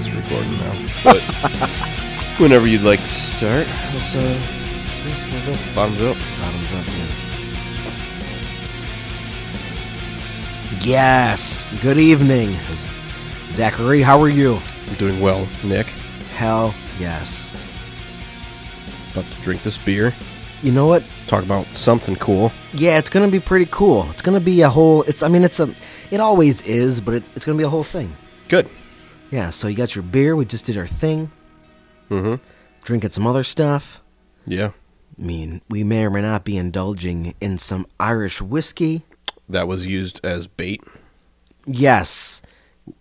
All right, it's recording now. But whenever you'd like to start, let's uh, yeah, we'll go. bottoms up. Bottoms up, dude. Yes. Good evening. Zachary, how are you? I'm doing well, Nick. Hell yes. About to drink this beer. You know what? Talk about something cool. Yeah, it's gonna be pretty cool. It's gonna be a whole. It's. I mean, it's a. It always is, but it, it's gonna be a whole thing. Good. Yeah. So you got your beer. We just did our thing. Mm-hmm. Drinking some other stuff. Yeah, I mean, we may or may not be indulging in some Irish whiskey. that was used as bait. Yes,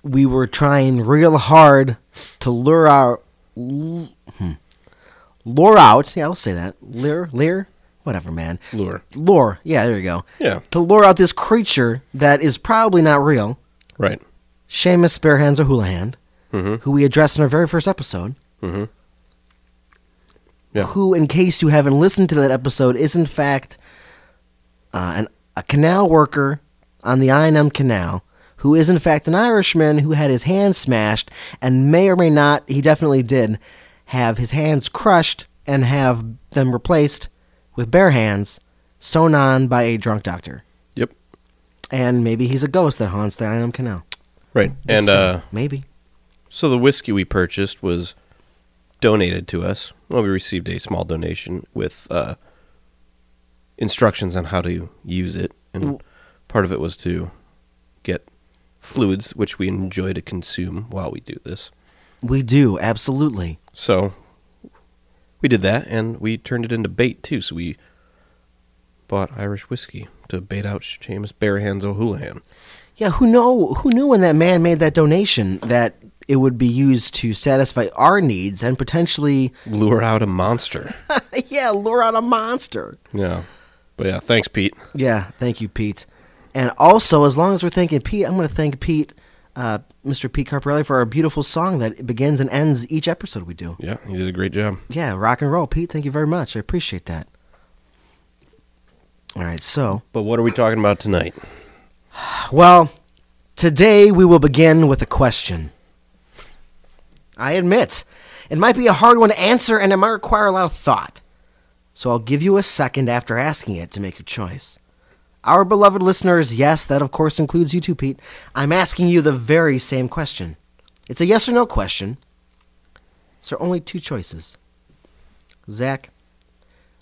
we were trying real hard to lure out, l- hmm, lure out. Yeah, I'll say that. Lure, lure, whatever, man. Lure. Lure. Yeah, there you go. Yeah. To lure out this creature that is probably not real, Right. Seamus Barehands O'Houlihan, Mm-hmm. who we addressed in our very first episode. Mm-hmm. Yeah. Who, in case you haven't listened to that episode, is in fact uh, an, a canal worker on the I&M Canal, who is in fact an Irishman who had his hand smashed and may or may not, he definitely did, have his hands crushed and have them replaced with bare hands sewn on by a drunk doctor. Yep. And maybe he's a ghost that haunts the I&M Canal. Right. Just And uh, maybe. so the whiskey we purchased was donated to us. Well, we received a small donation with uh, instructions on how to use it, and part of it was to get fluids, which we enjoy to consume while we do this. We do, absolutely. So we did that, and we turned it into bait too. So we bought Irish whiskey to bait out Seamus Barehands O'Houlihan. Yeah, who know who knew when that man made that donation that it would be used to satisfy our needs and potentially Lure out a monster. yeah, lure out a monster. yeah. But yeah, thanks, Pete. Yeah, thank you, Pete. And also, as long as we're thanking Pete, I'm going to thank Pete, uh, Mr. Pete Carparelli, for our beautiful song that begins and ends each episode we do. Yeah, you did a great job. Yeah, rock and roll, Pete. Thank you very much. I appreciate that. All right, so But what are we talking about tonight? Well, today we will begin with a question. I admit, it might be a hard one to answer and it might require a lot of thought. So I'll give you a second after asking it to make your choice. Our beloved listeners, yes, that of course includes you too, Pete. I'm asking you the very same question. It's a yes or no question. So there are only two choices. Zach,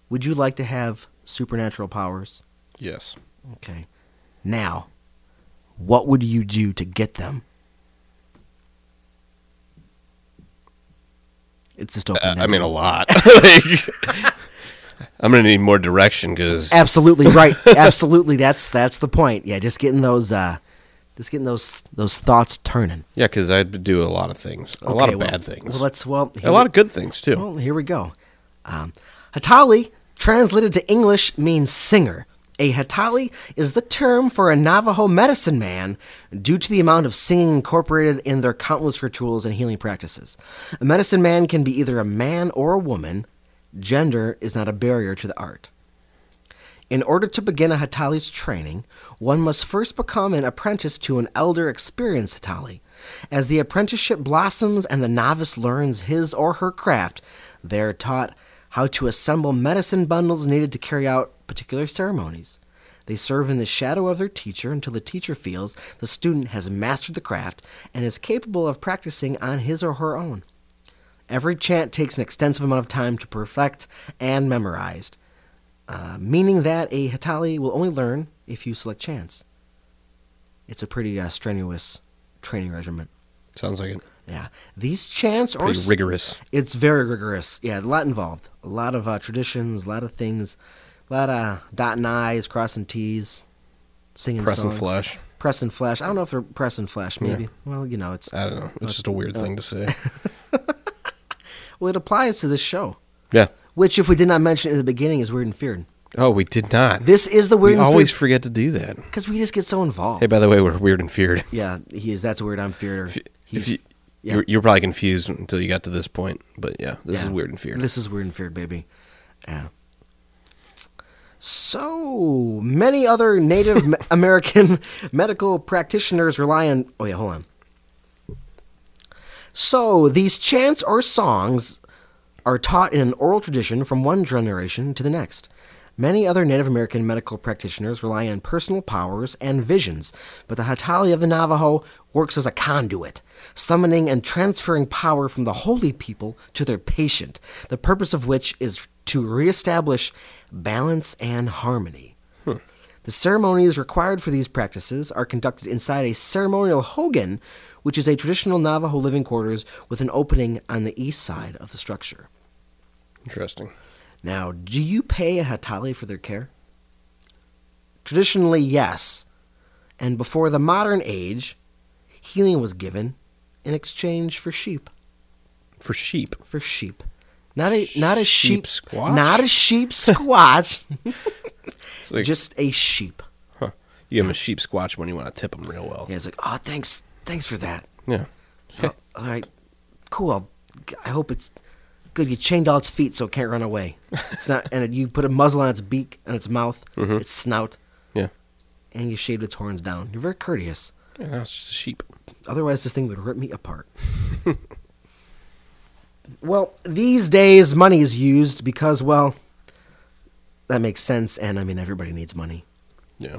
would you like to have supernatural powers? Yes. Okay. Now, what would you do to get them? It's just open. Uh, I mean, a lot. Like, I'm gonna need more direction because absolutely right. absolutely, that's that's the point. Yeah, just getting those, uh, just getting those those thoughts turning. yeah, because I'd do a lot of things, a lot of well- bad things, Well, let's well a lot of good things too. Well, here we go. Um, Hatali, translated to English, means singer. A Hatali is the term for a Navajo medicine man due to the amount of singing incorporated in their countless rituals and healing practices. A medicine man can be either a man or a woman. Gender is not a barrier to the art. In order to begin a Hatali's training, one must first become an apprentice to an elder experienced Hatali. As the apprenticeship blossoms and the novice learns his or her craft, they are taught how to assemble medicine bundles needed to carry out particular ceremonies. They serve in the shadow of their teacher until the teacher feels the student has mastered the craft and is capable of practicing on his or her own. Every chant takes an extensive amount of time to perfect and memorized, uh, meaning that a Hatali will only learn if you select chants. It's a pretty uh, strenuous training regimen. Sounds like it. Yeah, these chants are Pretty rigorous. It's very rigorous. Yeah, a lot involved. A lot of uh, traditions, a lot of things, a lot of dotting I's, crossing T's, singing Press and songs. flesh. Press and flash. I don't know if they're press and flash. Maybe. Yeah. Well, you know, it's I don't know. It's just a weird thing to say. well, it applies to this show, Yeah. which, if we did not mention in the beginning, is weird and feared. Oh, we did not. This is the we weird and always feared forget to do that. because we just get so involved. Hey, by the way, we're weird and feared. yeah, he is. That's weird. I'm feared. Or If you, yeah. you're, you're probably confused until you got to this point, but yeah, this Yeah. is weird and feared. This is weird and feared, baby. Yeah. So many other Native American medical practitioners rely on. Oh yeah, hold on. So these chants or songs are taught in an oral tradition from one generation to the next. Many other Native American medical practitioners rely on personal powers and visions, but the Hatali of the Navajo works as a conduit, summoning and transferring power from the holy people to their patient, the purpose of which is to reestablish balance and harmony. The ceremonies required for these practices are conducted inside a ceremonial hogan, which is a traditional Navajo living quarters with an opening on the east side of the structure. Interesting. Now, do you pay a Hatali for their care? Traditionally, yes. And before the modern age, healing was given in exchange for sheep. For sheep. For sheep. Not a not a sheep, Sheep squatch? Not a sheep squatch. It's like, just a sheep. huh. You give them a sheep squatch when you want to tip them real well. Yeah, it's like, oh, thanks, thanks for that. Yeah. So, all right, cool. I'll, I hope it's good. You chained all its feet so it can't run away. It's not, and you put a muzzle on its beak and its mouth, mm-hmm. its snout, Yeah. and you shaved its horns down. You're very courteous. Yeah, that's just a sheep. Otherwise, this thing would rip me apart. well, these days, money is used because, well, that makes sense, and I mean, everybody needs money. Yeah.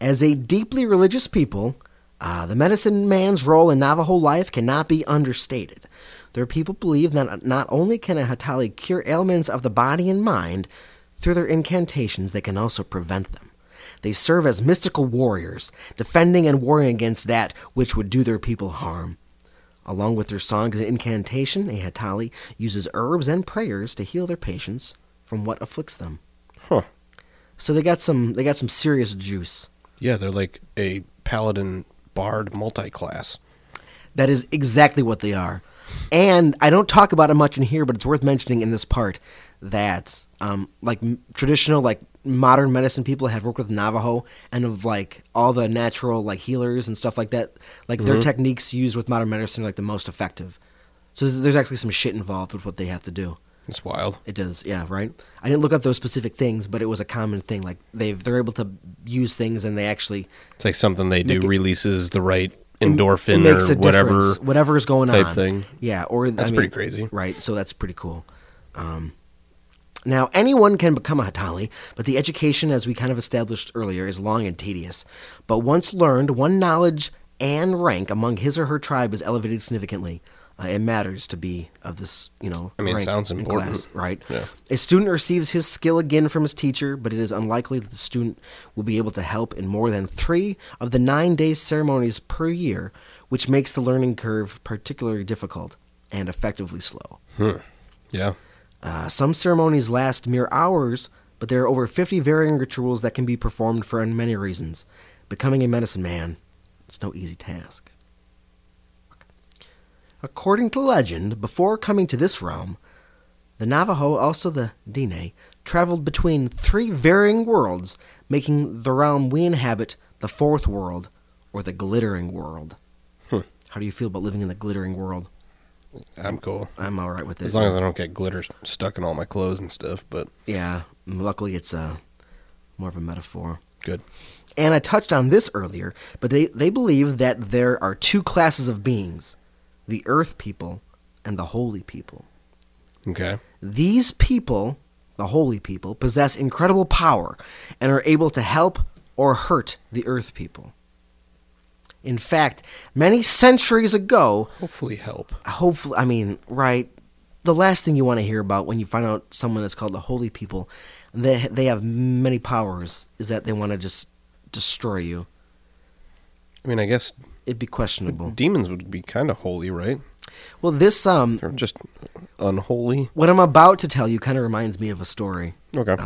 As a deeply religious people, uh, the medicine man's role in Navajo life cannot be understated. Their people believe that not only can a Hatali cure ailments of the body and mind, through their incantations, they can also prevent them. They serve as mystical warriors, defending and warring against that which would do their people harm. Along with their songs and incantation, a Hatali uses herbs and prayers to heal their patients from what afflicts them. Huh. So they got some they got some serious juice. Yeah, they're like a paladin bard multi-class. That is exactly what they are. And I don't talk about it much in here, but it's worth mentioning in this part that, um, like traditional, like modern medicine people have worked with Navajo and of like all the natural like healers and stuff like that. Like their techniques used with modern medicine are like the most effective. So there's- there's actually some shit involved with what they have to do. It's wild. It does, yeah, right. I didn't look up those specific things, but it was a common thing. Like they've they're able to use things and they actually It's like something they do it- releases the right endorphin makes or whatever. difference. whatever's going type on thing. Yeah, or That's I pretty crazy. right? So that's pretty cool. Um, now anyone can become a Hatali, but the education, as we kind of established earlier, is long and tedious. But once learned, one knowledge and rank among his or her tribe is elevated significantly. Uh, it matters to be of this, you know. I mean, sounds important. class, right? Yeah. A student receives his skill again from his teacher, but it is unlikely that the student will be able to help in more than three of the nine day ceremonies per year, which makes the learning curve particularly difficult and effectively slow. Hmm. Yeah. Uh, some ceremonies last mere hours, but there are over 50 varying rituals that can be performed for many reasons. Becoming a medicine man is no easy task. According to legend, before coming to this realm, the Navajo, also the Dine, traveled between three varying worlds, making the realm we inhabit the fourth world, or the glittering world. Hmm. How do you feel about living in the glittering world? I'm cool. I'm all right with this. As long as I don't get glitter stuck in all my clothes and stuff, but Yeah, luckily it's uh, more of a metaphor. good. And I touched on this earlier, but they, they believe that there are two classes of beings the earth people and the holy people. Okay. These people, the holy people, possess incredible power and are able to help or hurt the earth people. In fact, many centuries ago, Hopefully help. hopefully, I mean, right, the last thing you want to hear about when you find out someone is called the holy people, they they have many powers, is that they want to just destroy you. I mean, I guess It'd be questionable. demons would be kind of holy, right? Well, this um, Or just unholy. what I'm about to tell you kind of reminds me of a story. Okay.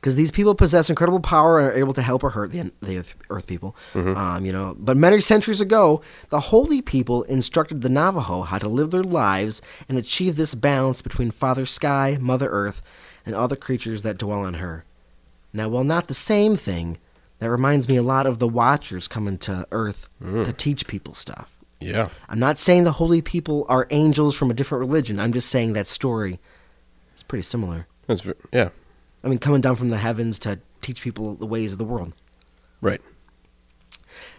Because these people possess incredible power and are able to help or hurt the, the earth, earth people. Um, you know, but many centuries ago, the holy people instructed the Navajo how to live their lives and achieve this balance between Father Sky, Mother Earth, and all the creatures that dwell on her. Now, while not the same thing, that reminds me a lot of the Watchers coming to Earth to teach people stuff. yeah. I'm not saying the holy people are angels from a different religion. I'm just saying that story is pretty similar. That's yeah. I mean, coming down from the heavens to teach people the ways of the world. Right.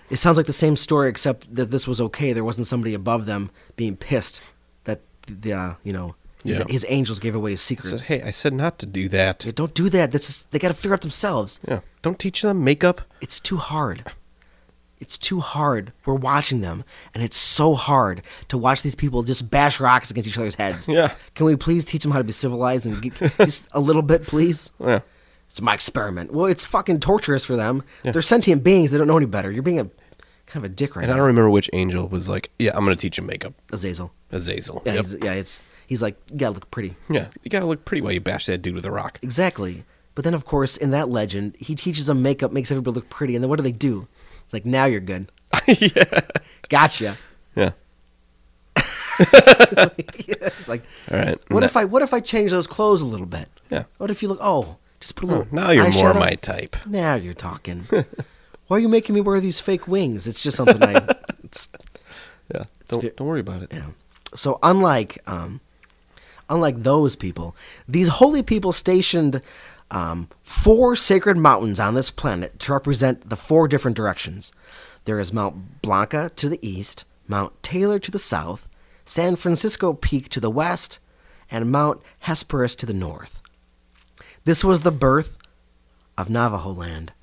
It sounds like the same story, except that this was okay. There wasn't somebody above them being pissed that the uh, you know his, Yeah. his angels gave away his Said, secrets. hey, I said not to do that. Yeah, don't do that. This is they got to figure out themselves. Yeah. Don't teach them makeup. It's too hard. It's too hard. We're watching them, and it's so hard to watch these people just bash rocks against each other's heads. Yeah. Can we please teach them how to be civilized and get, just a little bit, please? Yeah. It's my experiment. Well, it's fucking torturous for them. Yeah. They're sentient beings. They don't know any better. You're being a kind of a dick right And I don't remember which angel was like, yeah, I'm going to teach him makeup. Azazel. Azazel. Yeah, Yep. he's, yeah. It's he's like you gotta look pretty. Yeah. You got to look pretty while you bash that dude with a rock. Exactly. But then, of course, in that legend, he teaches them makeup, makes everybody look pretty, and then what do they do? It's like now you're good. yeah. Gotcha. Yeah. it's like All right. What Now- if I what if I change those clothes a little bit? Yeah. What if you look? Oh, just put a Oh, little. now you're more my type. Now you're talking. Why are you making me wear these fake wings? It's just something I. It's, Yeah. Don't, don't worry about it. yeah. So unlike um, unlike those people, these holy people stationed um, four sacred mountains on this planet to represent the four different directions. There is Mount Blanca to the east, Mount Taylor to the south, San Francisco Peak to the west, and Mount Hesperus to the north. This was the birth of Navajo land.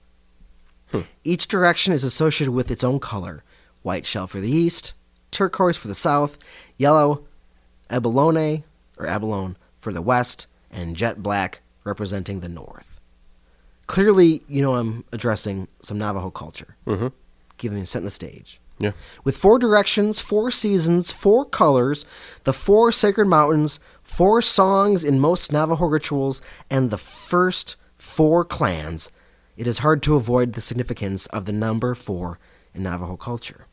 Each direction is associated with its own color white shell for the east, turquoise for the south, yellow abalone or abalone for the west, and jet black representing the north. Clearly, you know I'm addressing some Navajo culture, Mm-hmm. giving setting the stage. Yeah. With four directions, four seasons, four colors, the four sacred mountains, four songs in most Navajo rituals, and the first four clans, it is hard to avoid the significance of the number four in Navajo culture.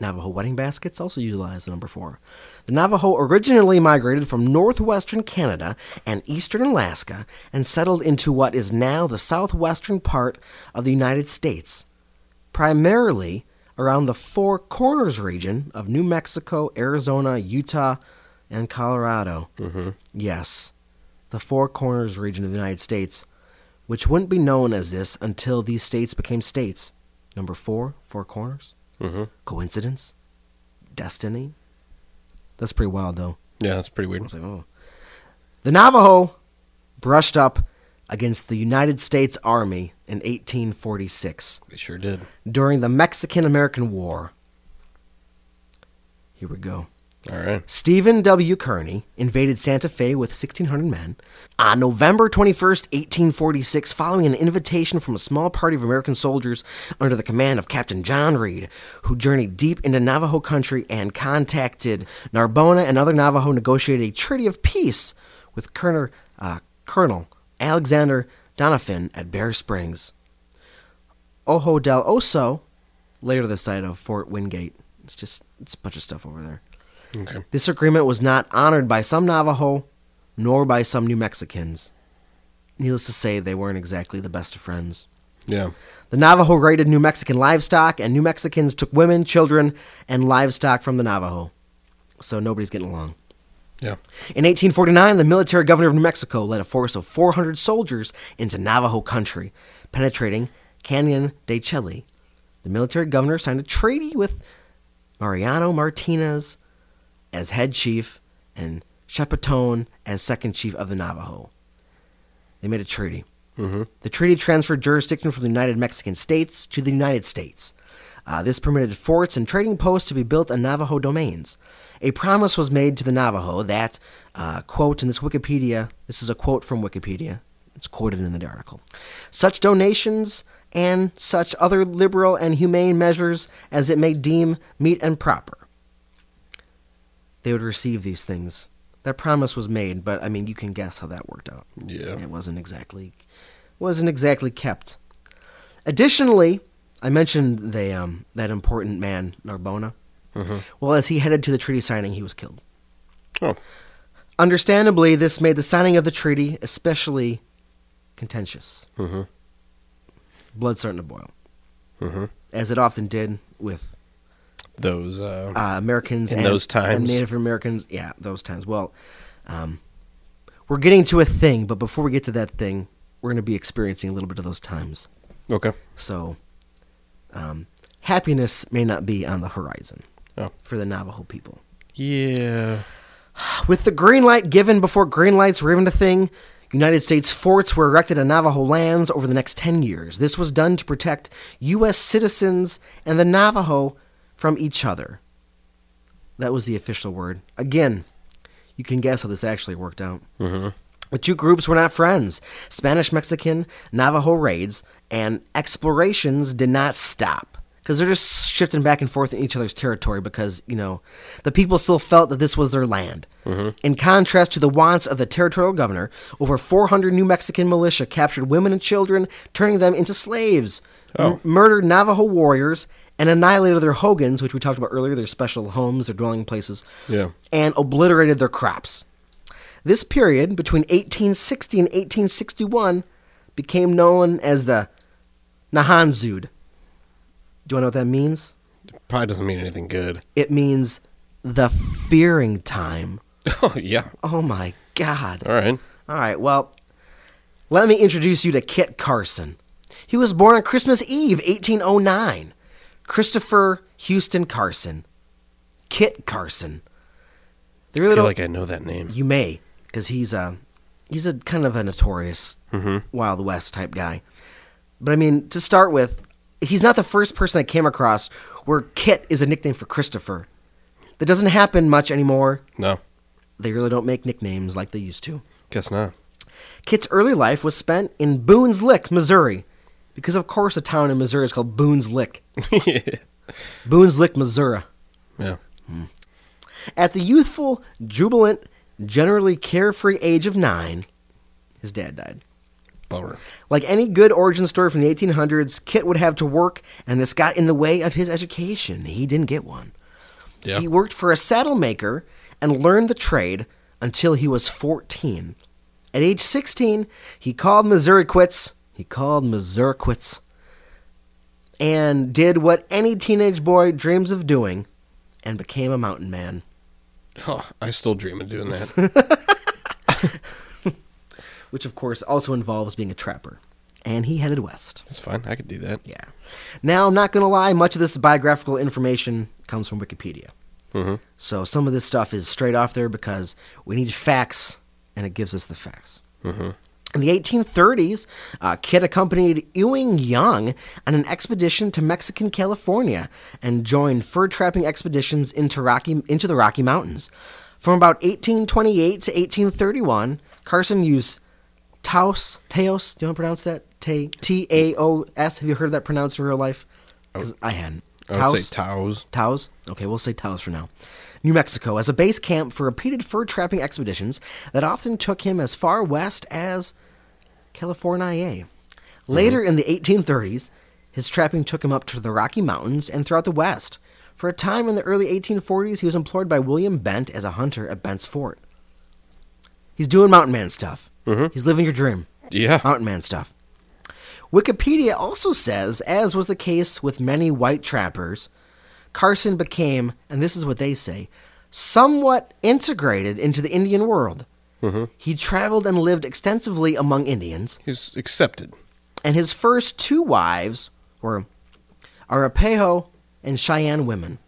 Navajo wedding baskets also utilize the number four. The Navajo originally migrated from northwestern Canada and eastern Alaska and settled into what is now the southwestern part of the United States, primarily around the Four Corners region of New Mexico, Arizona, Utah, and Colorado. Mm-hmm. Yes, the Four Corners region of the United States, which wouldn't be known as this until these states became states. Number four, Four Corners. Mm-hmm. Coincidence? Destiny? That's pretty wild, though. Yeah, that's pretty I weird. was like, oh. The Navajo brushed up against the United States Army in 1846 They sure did. during the Mexican American War. Here we go. All right. Stephen W. Kearny invaded Santa Fe with 1,600 men. On November 21st, 1846, following an invitation from a small party of American soldiers under the command of Captain John Reid, who journeyed deep into Navajo country and contacted Narbona and other Navajo, negotiated a treaty of peace with Colonel, uh, Colonel Alexander Doniphan at Bear Springs. Ojo del Oso, later the site of Fort Wingate. It's just it's a bunch of stuff over there. Okay. This agreement was not honored by some Navajo nor by some New Mexicans. Needless to say, they weren't exactly the best of friends. Yeah. The Navajo raided New Mexican livestock, and New Mexicans took women, children, and livestock from the Navajo. So nobody's getting along. Yeah. In 1849, the military governor of New Mexico led a force of 400 soldiers into Navajo country, penetrating Canyon de Chelly. The military governor signed a treaty with Mariano Martinez as head chief and Chapaton as second chief of the Navajo. They made a treaty. Mm-hmm. The treaty transferred jurisdiction from the United Mexican States to the United States. Uh, this permitted forts and trading posts to be built on Navajo domains. A promise was made to the Navajo that, uh, quote, in this Wikipedia, this is a quote from Wikipedia, it's quoted in the article, such donations and such other liberal and humane measures as it may deem meet and proper. They would receive these things. That promise was made, but I mean, you can guess how that worked out. Yeah. It wasn't exactly wasn't exactly kept. Additionally, I mentioned the um, that important man Narbona. Mm-hmm. Well, as he headed to the treaty signing, he was killed. Oh. Understandably, this made the signing of the treaty especially contentious. Mm-hmm. Blood starting to boil, Mm-hmm. as it often did with Those. Uh, uh, Americans In and, those times. and Native Americans. Yeah, those times. Well, um, we're getting to a thing, but before we get to that thing, we're going to be experiencing a little bit of those times. okay. So, um, happiness may not be on the horizon Oh. for the Navajo people. Yeah. With the green light given before green lights were even a thing, United States forts were erected on Navajo lands over the next 10 years. This was done to protect U.S. citizens and the Navajo from each other. That was the official word. Again, you can guess how this actually worked out. Mm-hmm. The two groups were not friends. Spanish Mexican Navajo raids and explorations did not stop because they're just shifting back and forth in each other's territory because, you know, the people still felt that this was their land. Mm-hmm. In contrast to the wants of the territorial governor, over 400 New Mexican militia captured women and children, turning them into slaves, Oh. m- murdered Navajo warriors, and annihilated their hogans, which we talked about earlier, their special homes, their dwelling places, Yeah. and obliterated their crops. This period, between 1860 and 1861, became known as the Nahanzud. Do you know what that means? Probably doesn't mean anything good. It means the fearing time. Oh yeah. Oh my God. All right. All right, well, let me introduce you to Kit Carson. He was born on Christmas Eve, 1809. Christopher Houston Carson. Kit Carson. The I feel like I know that name. You may, because he's a he's a kind of a notorious mm-hmm. Wild West type guy. But I mean, to start with, he's not the first person I came across where Kit is a nickname for Christopher. That doesn't happen much anymore. No. They really don't make nicknames like they used to. Guess not. Kit's early life was spent in Boone's Lick, Missouri, because of course a town in Missouri is called Boone's Lick. yeah. Boone's Lick, Missouri. Yeah. Hmm. At the youthful, jubilant, generally carefree age of nine, his dad died. Bummer. Like any good origin story from the 1800s, Kit would have to work, and this got in the way of his education. He didn't get one. Yeah. He worked for a saddle maker and learned the trade until he was 14. At age 16, he called Missouri quits. He called Missouri quits and did what any teenage boy dreams of doing and became a mountain man. Oh, I still dream of doing that. which of course also involves being a trapper. And he headed west. That's fine. I could do that. Yeah. Now, I'm not going to lie, much of this biographical information comes from Wikipedia. Mm-hmm. So some of this stuff is straight off there because we need facts, and it gives us the facts. Mm-hmm. In the 1830s, uh, Kit accompanied Ewing Young on an expedition to Mexican California and joined fur trapping expeditions into, Rocky, into the Rocky Mountains. From about 1828 to 1831, Carson used Taos, Taos, do you want to pronounce that? T A O S. Have you heard that pronounced in real life? Because I hadn't. I would say Taos. Taos? Okay, we'll say Taos for now. New Mexico as a base camp for repeated fur trapping expeditions that often took him as far west as California. Mm-hmm. Later in the 1830s, his trapping took him up to the Rocky Mountains and throughout the West. For a time in the early 1840s, he was employed by William Bent as a hunter at Bent's Fort. He's doing mountain man stuff. Mm-hmm. He's living your dream Yeah. mountain man stuff. Wikipedia also says, as was the case with many white trappers, Carson became, and this is what they say, somewhat integrated into the Indian world. Mm-hmm. He traveled and lived extensively among Indians, He's accepted. and his first two wives were Arapaho and Cheyenne women.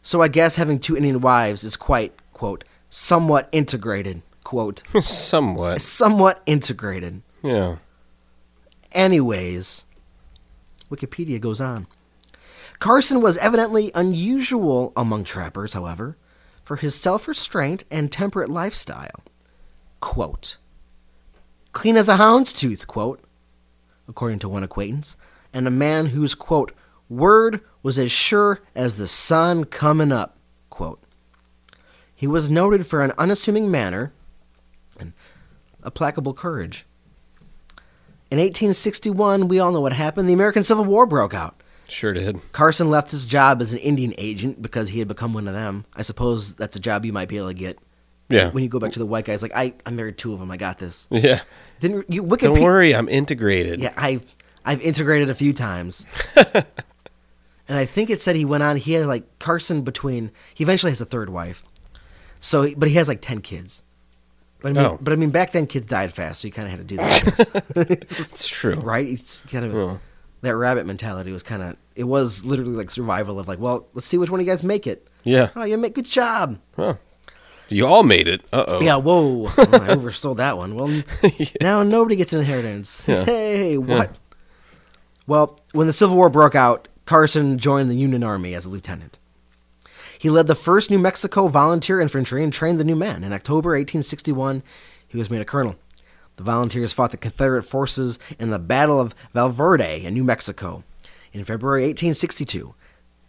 So I guess having two Indian wives is quite, quote, somewhat integrated, quote, Somewhat. somewhat integrated. Yeah. Anyways, Wikipedia goes on. Carson was evidently unusual among trappers, however, for his self restraint and temperate lifestyle. Quote, clean as a hound's tooth, quote, according to one acquaintance, and a man whose, quote, word was as sure as the sun coming up, quote. He was noted for an unassuming manner and a placable courage. In 1861, we all know what happened. The American Civil War broke out. Sure did. Carson left his job as an Indian agent because he had become one of them. I suppose that's a job you might be able to get Yeah. when you go back to the white guys. Like I, I married two of them. I got this. Yeah. Didn't you? Don't worry, I'm integrated. Yeah, I've I've integrated a few times. and I think it said he went on. He had like Carson between. He eventually has a third wife. So, but he has like ten kids. But I mean, Oh. but I mean, back then kids died fast, so you kind of had to do that, It's true. right? He's kind of. That rabbit mentality was kind of it was literally like survival of like, well, let's see which one of you guys make it. Yeah. Oh, you make good job. Huh. You all made it. Uh oh. Yeah, whoa. Oh, I oversold that one. Well, now nobody gets an inheritance. Yeah. Hey, what? Well, when the Civil War broke out, Carson joined the Union Army as a lieutenant. He led the 1st New Mexico Volunteer Infantry and trained the new men. In October 1861, he was made a colonel. The volunteers fought the Confederate forces in the Battle of Valverde in New Mexico in February 1862.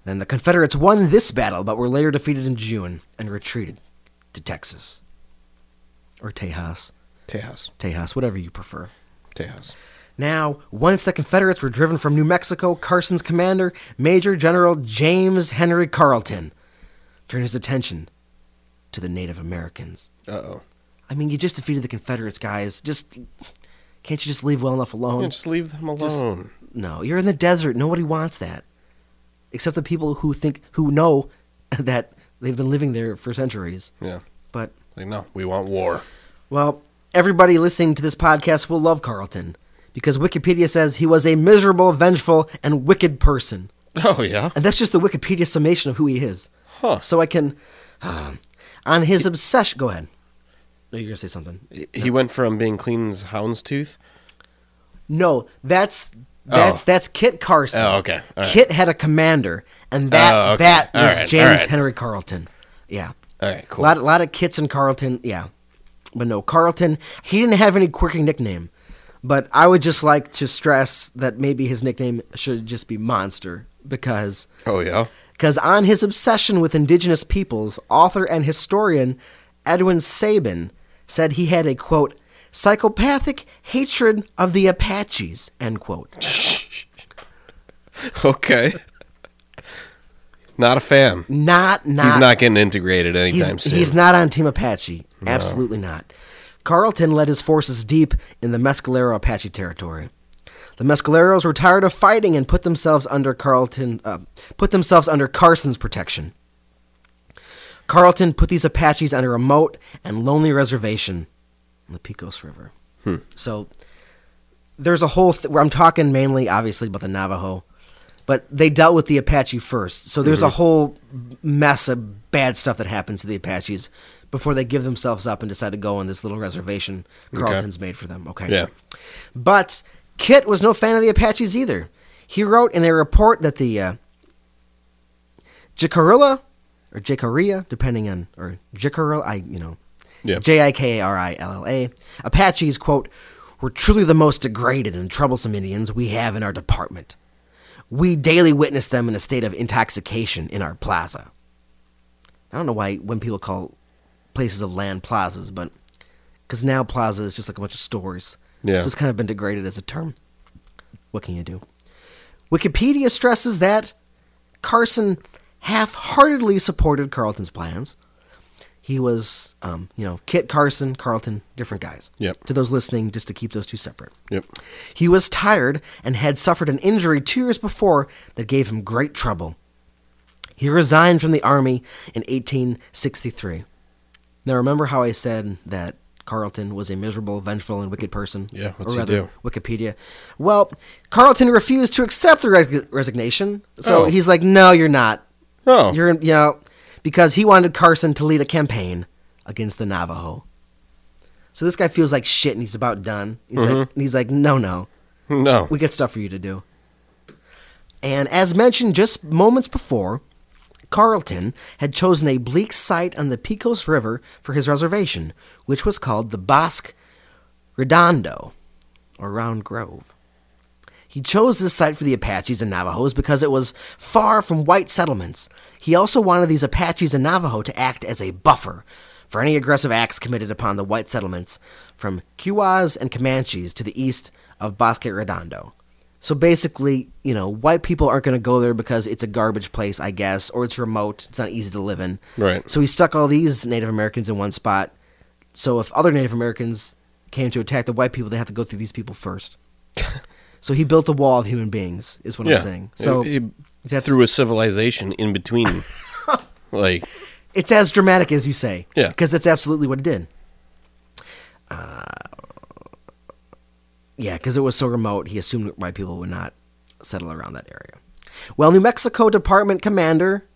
Then the Confederates won this battle, but were later defeated in June and retreated to Texas. Or Tejas. Tejas. Tejas, whatever you prefer. Tejas. Now, once the Confederates were driven from New Mexico, Carson's commander, Major General James Henry Carleton, turned his attention to the Native Americans. Uh oh. I mean, you just defeated the Confederates, guys. Just can't you just leave well enough alone? Yeah, just leave them Just- alone. No, you're in the desert. Nobody wants that, except the people who think who know that they've been living there for centuries. Yeah. But Like, no, we want war. Well, everybody listening to this podcast will love Carleton because Wikipedia says he was a miserable, vengeful, and wicked person. Oh, yeah? And that's just the Wikipedia summation of who he is. Huh. So I can. on his obsession. Go ahead. No, you're going to say something. He went from being clean as houndstooth. No, that's. That's Oh. that's Kit Carson. Oh, okay. All right. Kit had a commander, and that Oh, okay. that was right, James all right. Henry Carleton. Yeah. All right, cool. A lot, lot of Kits and Carleton, yeah. But no, Carleton, he didn't have any quirky nickname. But I would just like to stress that maybe his nickname should just be Monster because oh, yeah? because on his obsession with indigenous peoples, author and historian Edwin Sabin said he had a quote psychopathic hatred of the Apaches end quote. Okay. Not a fan. Not not He's not getting integrated anytime he's, soon. he's not on Team Apache. Absolutely not. Carleton led his forces deep in the Mescalero Apache territory. The Mescaleros were tired of fighting and put themselves under Carleton, uh, put themselves under Carson's protection. Carleton put these Apaches on a remote and lonely reservation on the Pecos River. So there's a whole th- where I'm talking mainly, obviously, about the Navajo, but they dealt with the Apache first. So there's a whole mess of bad stuff that happens to the Apaches before they give themselves up and decide to go on this little reservation Carleton's made for them. Okay. Yeah. But Kit was no fan of the Apaches either. He wrote in a report that the uh, Jicarilla or Jicarilla, depending on or Jicarilla, I you know, Yeah. J I K A R I L L A, Apaches quote were truly the most degraded and troublesome Indians we have in our department. We daily witness them in a state of intoxication in our plaza. I don't know why when people call places of land plazas, but because now plaza is just like a bunch of stores. Yeah. So it's kind of been degraded as a term. What can you do? Wikipedia stresses that Carson half-heartedly supported Carleton's plans. He was, um, you know, Kit Carson, Carleton, different guys. Yep. To those listening, just to keep those two separate. Yep. He was tired and had suffered an injury two years before that gave him great trouble. He resigned from the army in 1863. Now, remember how I said that Carleton was a miserable, vengeful, and wicked person? Yeah, what's or he do? Wikipedia. Well, Carleton refused to accept the res- resignation, so Oh. he's like, "No, you're not. Oh. You're, you know, because he wanted Carson to lead a campaign against the Navajo." So this guy feels like shit, and he's about done. He's Mm-hmm. like, he's like, "No, no." no. We got stuff for you to do. And as mentioned just moments before, Carleton had chosen a bleak site on the Pecos River for his reservation, which was called the Bosque Redondo, or Round Grove. He chose this site for the Apaches and Navajos because it was far from white settlements. He also wanted these Apaches and Navajo to act as a buffer for any aggressive acts committed upon the white settlements from Kiowas and Comanches to the east of Bosque Redondo. So basically, you know, white people aren't going to go there because it's a garbage place, I guess, or it's remote. It's not easy to live in. Right. So he stuck all these Native Americans in one spot. So if other Native Americans came to attack the white people, they have to go through these people first. so he built a wall of human beings, is what yeah. I'm saying. So he, threw a civilization in between. like, it's as dramatic as you say. Yeah. Because that's absolutely what it did. Uh, yeah, because it was so remote, he assumed white people would not settle around that area. Well, New Mexico Department Commander.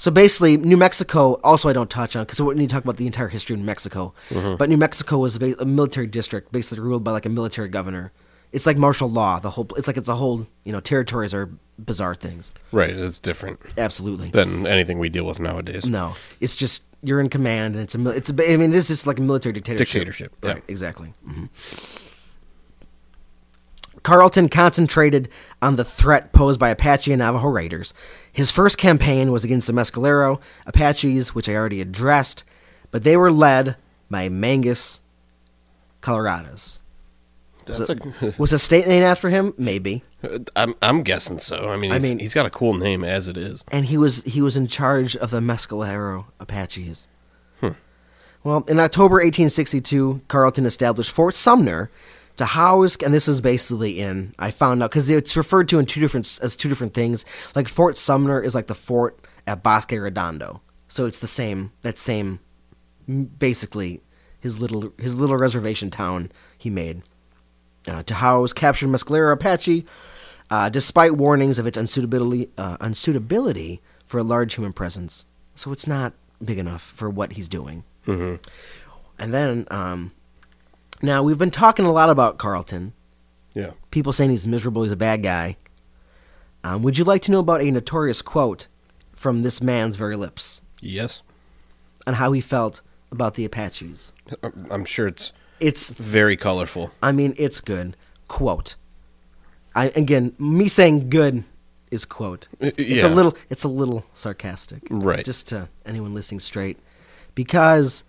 So basically, New Mexico. Also, I don't touch on because we need to talk about the entire history of New Mexico. But New Mexico was a, a military district, basically ruled by like a military governor. It's like martial law. The whole. It's like it's a whole. You know, territories are bizarre things. Right. It's different Absolutely. than anything we deal with nowadays. No, it's just you're in command, and it's a. It's a, I mean, it is just like a military dictatorship. Dictatorship, yeah. Right. Exactly. hmm Carleton concentrated on the threat posed by Apache and Navajo raiders. His first campaign was against the Mescalero Apaches, which I already addressed, but they were led by Mangus Colorados. That's a, Was a state named after him? Maybe. I'm I'm guessing so. I mean, I mean- he's got a cool name as it is. and he was he was in charge of the Mescalero Apaches. Hmm. Well, in October 1862, Carleton established Fort Sumner to house, and this is basically in I found out because it's referred to in two different as two different things. Like Fort Sumner is like the fort at Bosque Redondo, so it's the same that same basically his little his little reservation town he made uh, to house captured Mescalero Apache, uh, despite warnings of its unsuitability, uh, unsuitability for a large human presence. So it's not big enough for what he's doing. Mm-hmm. And then, um, now we've been talking a lot about Carleton. Yeah. People saying he's miserable, he's a bad guy. Um, would you like to know about a notorious quote from this man's very lips Yes. on how he felt about the Apaches? I'm I'm sure it's It's very colorful. I mean, it's good. Quote. I again, me saying good is quote. Uh, It's a little it's a little sarcastic. Right. Just to anyone listening straight. Because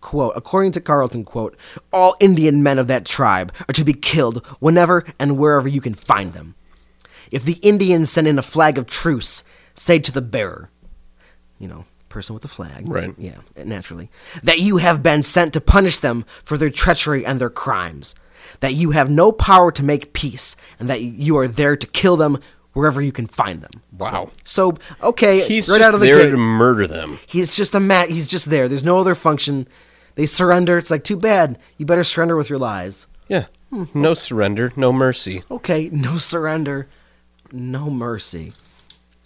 quote, according to Carleton, quote, all Indian men of that tribe are to be killed whenever and wherever you can find them. If the Indians send in a flag of truce, say to the bearer, you know, person with the flag. Right. Yeah, naturally. That you have been sent to punish them for their treachery and their crimes. That you have no power to make peace, and that you are there to kill them wherever you can find them. Wow. So, okay, He's right out of the there gate, to murder them. he's just a mat. He's just there. There's no other function. They surrender. It's like too bad. You better surrender with your lives. Yeah. No surrender, no mercy. Okay, no surrender, no mercy.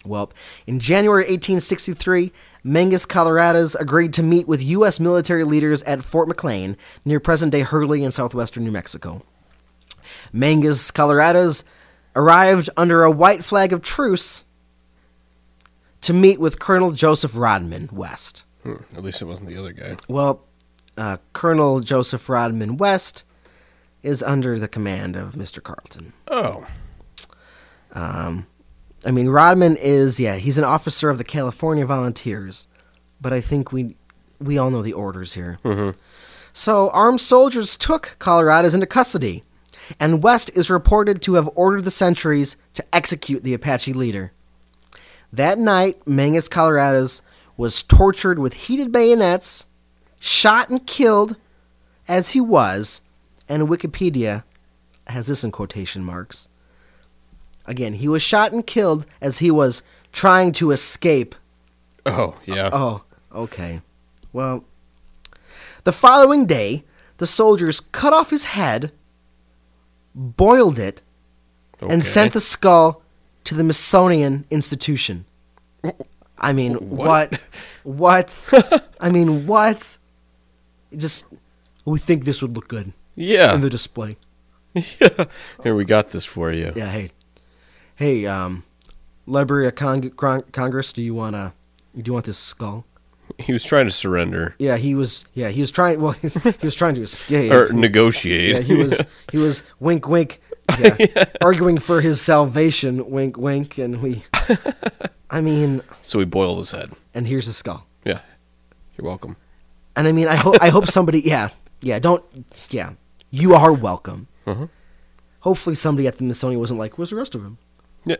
Well, in January 1863, Mangus Colorados agreed to meet with U.S. military leaders at Fort McLane, near present day Hurley in southwestern New Mexico. Mangus Colorados arrived under a white flag of truce to meet with Colonel Joseph Rodman West. Hmm, At least it wasn't the other guy. Well, uh, Colonel Joseph Rodman West is under the command of Mr. Carleton. Oh. Um, I mean, Rodman is yeah, he's an officer of the California Volunteers, but I think we we all know the orders here. So armed soldiers took Colorados into custody, and West is reported to have ordered the sentries to execute the Apache leader. That night, Mangus Colorados was tortured with heated bayonets, shot and killed as he was, and Wikipedia has this in quotation marks. Again, he was shot and killed as he was trying to escape. Oh, yeah. Oh, okay. Well, the following day, the soldiers cut off his head, boiled it, Okay. and sent the skull to the Smithsonian Institution. I mean, what? What? I mean, what? Just, we think this would look good Yeah. in the display. Yeah. Here, we got this for you. Yeah, hey, hey, um, Library of Cong- Cong- Congress, do you wanna, do you want this skull? He was trying to surrender Yeah, he was. Yeah, he was trying. Well, he was trying to escape. or negotiate. yeah, he was. He was wink, wink. Yeah, arguing for his salvation. Wink, wink. And we. I mean, so he boiled his head. and here's the skull. Yeah. You're welcome. And I mean, I hope. I hope somebody. Yeah, yeah. Don't. Yeah, you are welcome. Uh-huh. Hopefully, somebody at the Smithsonian wasn't like, "Where's the rest of him?" Yeah.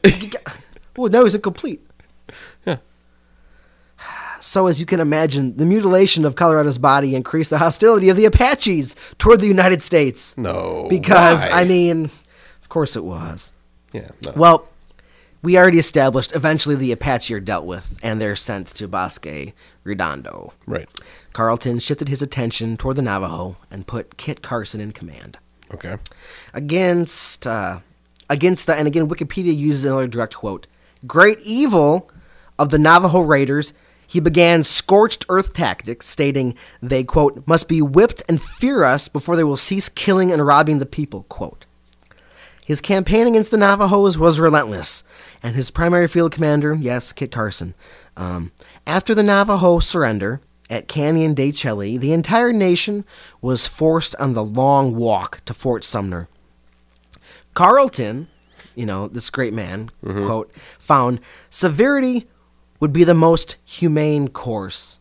Well, no, he's incomplete. Yeah. So, as you can imagine, the mutilation of Colorado's body increased the hostility of the Apaches toward the United States. no. Because, why? I mean, of course it was. Yeah. No. Well, we already established eventually the Apache are dealt with and they're sent to Bosque Redondo. right. Carleton shifted his attention toward the Navajo and put Kit Carson in command. Okay. Against uh, against the and again Wikipedia uses another direct quote. Great evil of the Navajo raiders, he began scorched earth tactics, stating they quote must be whipped and fear us before they will cease killing and robbing the people. Quote. His campaign against the Navajos was relentless, and his primary field commander, yes, Kit Carson. Um, after the Navajo surrender at Canyon de Chelly, the entire nation was forced on the long walk to Fort Sumner. Carleton, you know, this great man, mm-hmm. quote, found severity would be the most humane course,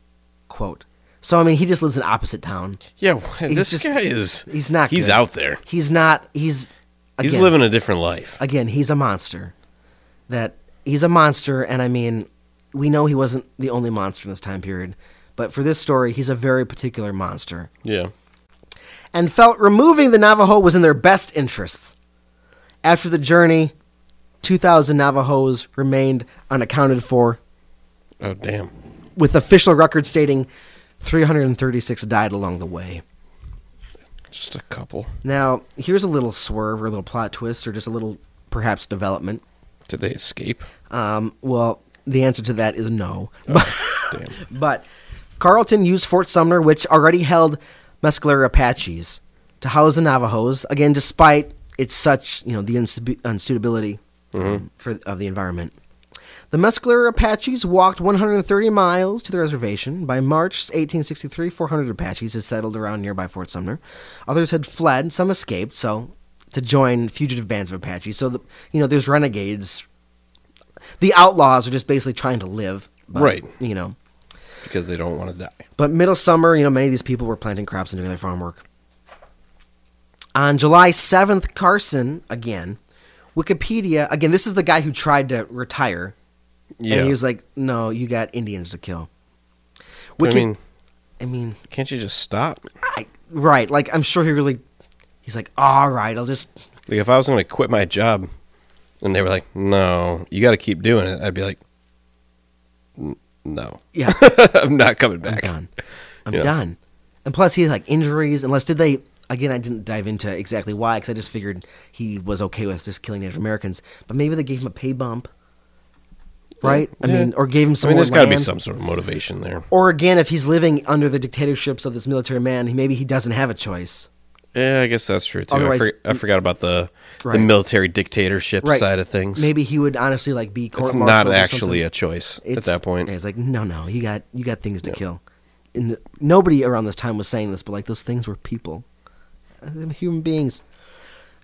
quote. So, I mean, he just lives in opposite town. Yeah, He's this just- guy is. He's not He's good. out there. He's not, he's, He's again, living a different life. again, he's a monster. That he's a monster, and I mean, we know he wasn't the only monster in this time period, but for this story, he's a very particular monster, Yeah. and felt removing the Navajo was in their best interests. After the journey, two thousand Navajos remained unaccounted for, Oh damn. with official records stating three hundred and thirty-six died along the way. Just a couple. Now, here's a little swerve or a little plot twist, or just a little perhaps development. Did they escape? Um, well, the answer to that is no. But, Damn. but Carleton used Fort Sumner, which already held Mescalero Apaches, to house the Navajos. Again, despite its such you know the unsuitability um, for of the environment. The Mescalero Apaches walked 130 miles to the reservation. By March 1863, 400 Apaches had settled around nearby Fort Sumner. Others had fled. Some escaped. So to join fugitive bands of Apaches. So the, you know, there's renegades. The outlaws are just basically trying to live. but, Right. You know. Because they don't want to die. But middle summer, you know, many of these people were planting crops and doing their farm work. On July 7th, Carson, again, Wikipedia, again, this is the guy who tried to retire. Yeah. And he was like, no, you got Indians to kill. I mean, I mean, can't you just stop? I, right. Like, I'm sure he really, he's like, all right, I'll just, Like if I was going to quit my job, and they were like, "No, you got to keep doing it," I'd be like, "N- "No, yeah, I'm not coming back. I'm back." done. I'm Yeah. done. And plus, he had like injuries. Unless did they? Again, I didn't dive into exactly why because I just figured he was okay with just killing Native Americans. But maybe they gave him a pay bump, right? I mean, or gave him I some mean, more there's got to be some sort of motivation there. Or again, if he's living under the dictatorships of this military man, maybe he doesn't have a choice. Yeah, I guess that's true too. I, for, I forgot about the Right. the military dictatorship Right. side of things. Maybe he would honestly like be court. it's not actually a choice at that point. It's like no, no, you got you got things to kill. And nobody around this time was saying this, but like those things were people, Uh, human beings.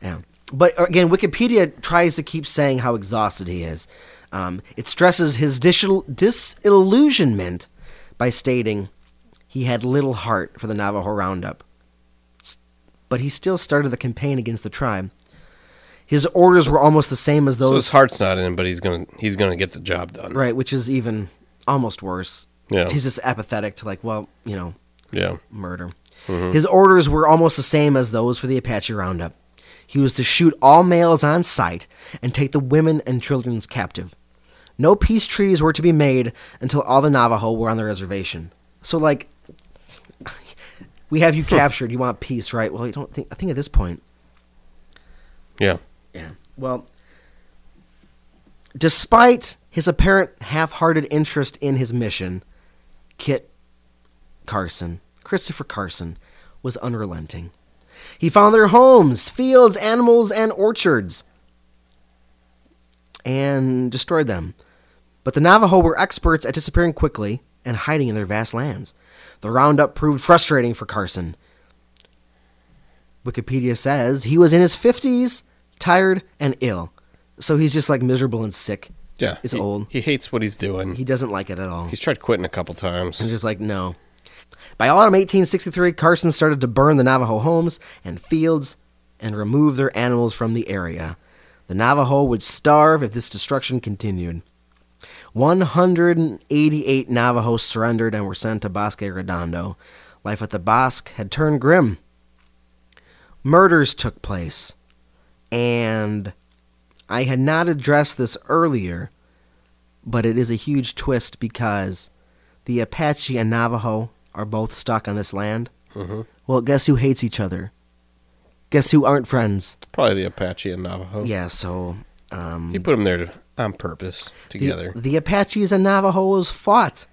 Yeah, but again, Wikipedia tries to keep saying how exhausted he is. Um, it stresses his dis- disillusionment by stating he had little heart for the Navajo Roundup, but he still started the campaign against the tribe. His orders were almost the same as those. So his heart's not in him, but he's gonna he's gonna get the job done. Right, which is even almost worse. Yeah. He's just apathetic to like, well, you know, Yeah. murder. Mm-hmm. His orders were almost the same as those for the Apache Roundup. He was to shoot all males on sight and take the women and children captive. No peace treaties were to be made until all the Navajo were on the reservation. So, like, we have you captured. You want peace, right? Well, I don't think. I think at this point, Yeah. yeah. Well, despite his apparent half-hearted interest in his mission, Kit Carson, Christopher Carson, was unrelenting. He found their homes, fields, animals, and orchards and destroyed them. But the Navajo were experts at disappearing quickly and hiding in their vast lands. The roundup proved frustrating for Carson. Wikipedia says he was in his 50s, tired, and ill. So he's just like miserable and sick. Yeah. He's he, old. He hates what he's doing. He doesn't like it at all. he's tried quitting a couple times. And just like, no. By autumn 1863, Carson started to burn the Navajo homes and fields and remove their animals from the area. The Navajo would starve if this destruction continued. 188 Navajos surrendered and were sent to Bosque Redondo. Life at the Bosque had turned grim. Murders took place. And I had not addressed this earlier, but it is a huge twist because the Apache and Navajo are both stuck on this land. Mm-hmm. Well, guess who hates each other? guess who aren't friends? Probably the Apache and Navajo. Yeah, so um, He put them there to, on purpose the, together. the Apaches and Navajos fought.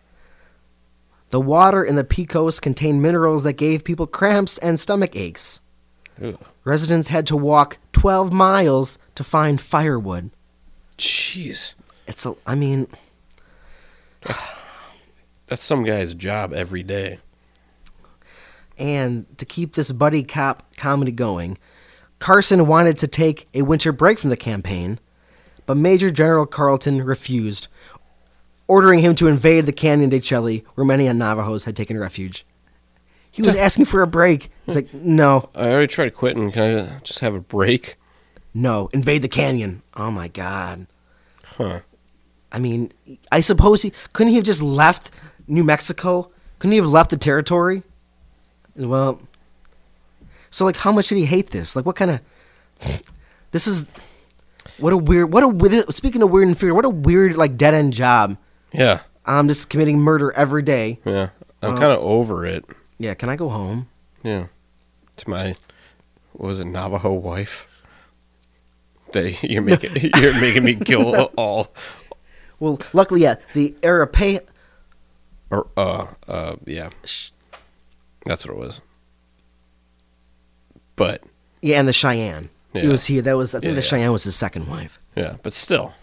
The water in the Pecos contained minerals that gave people cramps and stomach aches. Residents had to walk 12 miles to find firewood. Jeez. It's a, I mean, That's that's some guy's job every day. and to keep this buddy cop comedy going, Carson wanted to take a winter break from the campaign, but Major General Carleton refused, ordering him to invade the Canyon de Chelly, where many Navajos had taken refuge. He was asking for a break. He's like, no, I already tried quitting. Can I just have a break? no, invade the canyon. Oh my God. Huh. I mean, I suppose he couldn't he have just left New Mexico? Couldn't he have left the territory? Well, so like, how much did he hate this? Like, what kind of? This is what a weird. What a speaking of weird and fear. What a weird like dead end job. Yeah. I'm just committing murder every day. Yeah. I'm Well- kind of over it. Yeah, can I go home? Yeah. To my what was it, Navajo wife? They you're making you're making me kill all Well, luckily, yeah, the Arapaho. or uh uh yeah. Sh- That's what it was. But Yeah, and the Cheyenne. It was he. That was I think Yeah, the yeah. Cheyenne was his second wife. yeah, but still.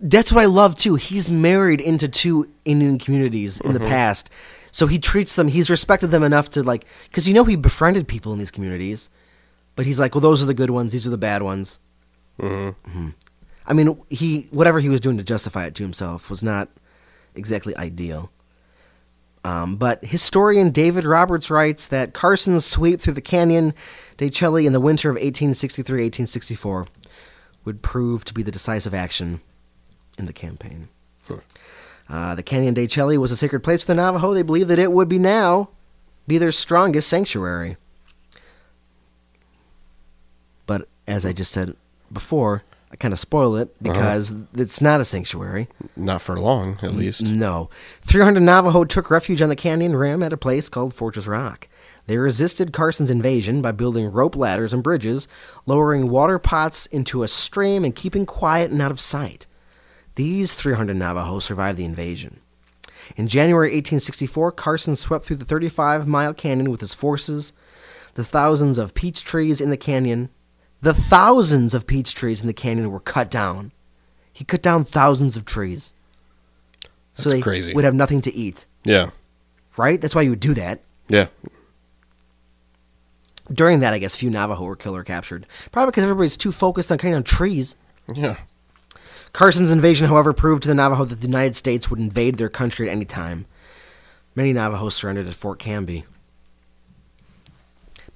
that's what I love too. He's married into two Indian communities in Mm-hmm. the past, so he treats them. He's respected them enough to like, because you know he befriended people in these communities, but he's like, well, those are the good ones. These are the bad ones. Mhm. I mean, he whatever he was doing to justify it to himself was not exactly ideal. Um, but historian David Roberts writes that Carson's sweep through the Canyon de Chelly in the winter of 1863-1864 would prove to be the decisive action in the campaign. Uh, the Canyon de Chelly was a sacred place for the Navajo. They believed that it would be now be their strongest sanctuary. But as I just said before, I kind of spoil it uh-huh. because it's not a sanctuary. Not for long, at least. No. 300 Navajo took refuge on the canyon rim at a place called Fortress Rock. They resisted Carson's invasion by building rope ladders and bridges, lowering water pots into a stream, and keeping quiet and out of sight. These 300 Navajo survived the invasion. In January 1864, Carson swept through the 35 mile canyon with his forces. The thousands of peach trees in the canyon, the thousands of peach trees in the canyon were cut down. He cut down thousands of trees. so they crazy. would have nothing to eat, Yeah. right? That's why you would do that. Yeah. During that, I guess few Navajo were killed or captured. Probably because everybody's too focused on cutting down trees. Yeah. Carson's invasion, however, proved to the Navajo that the United States would invade their country at any time. Many Navajos surrendered at Fort Canby.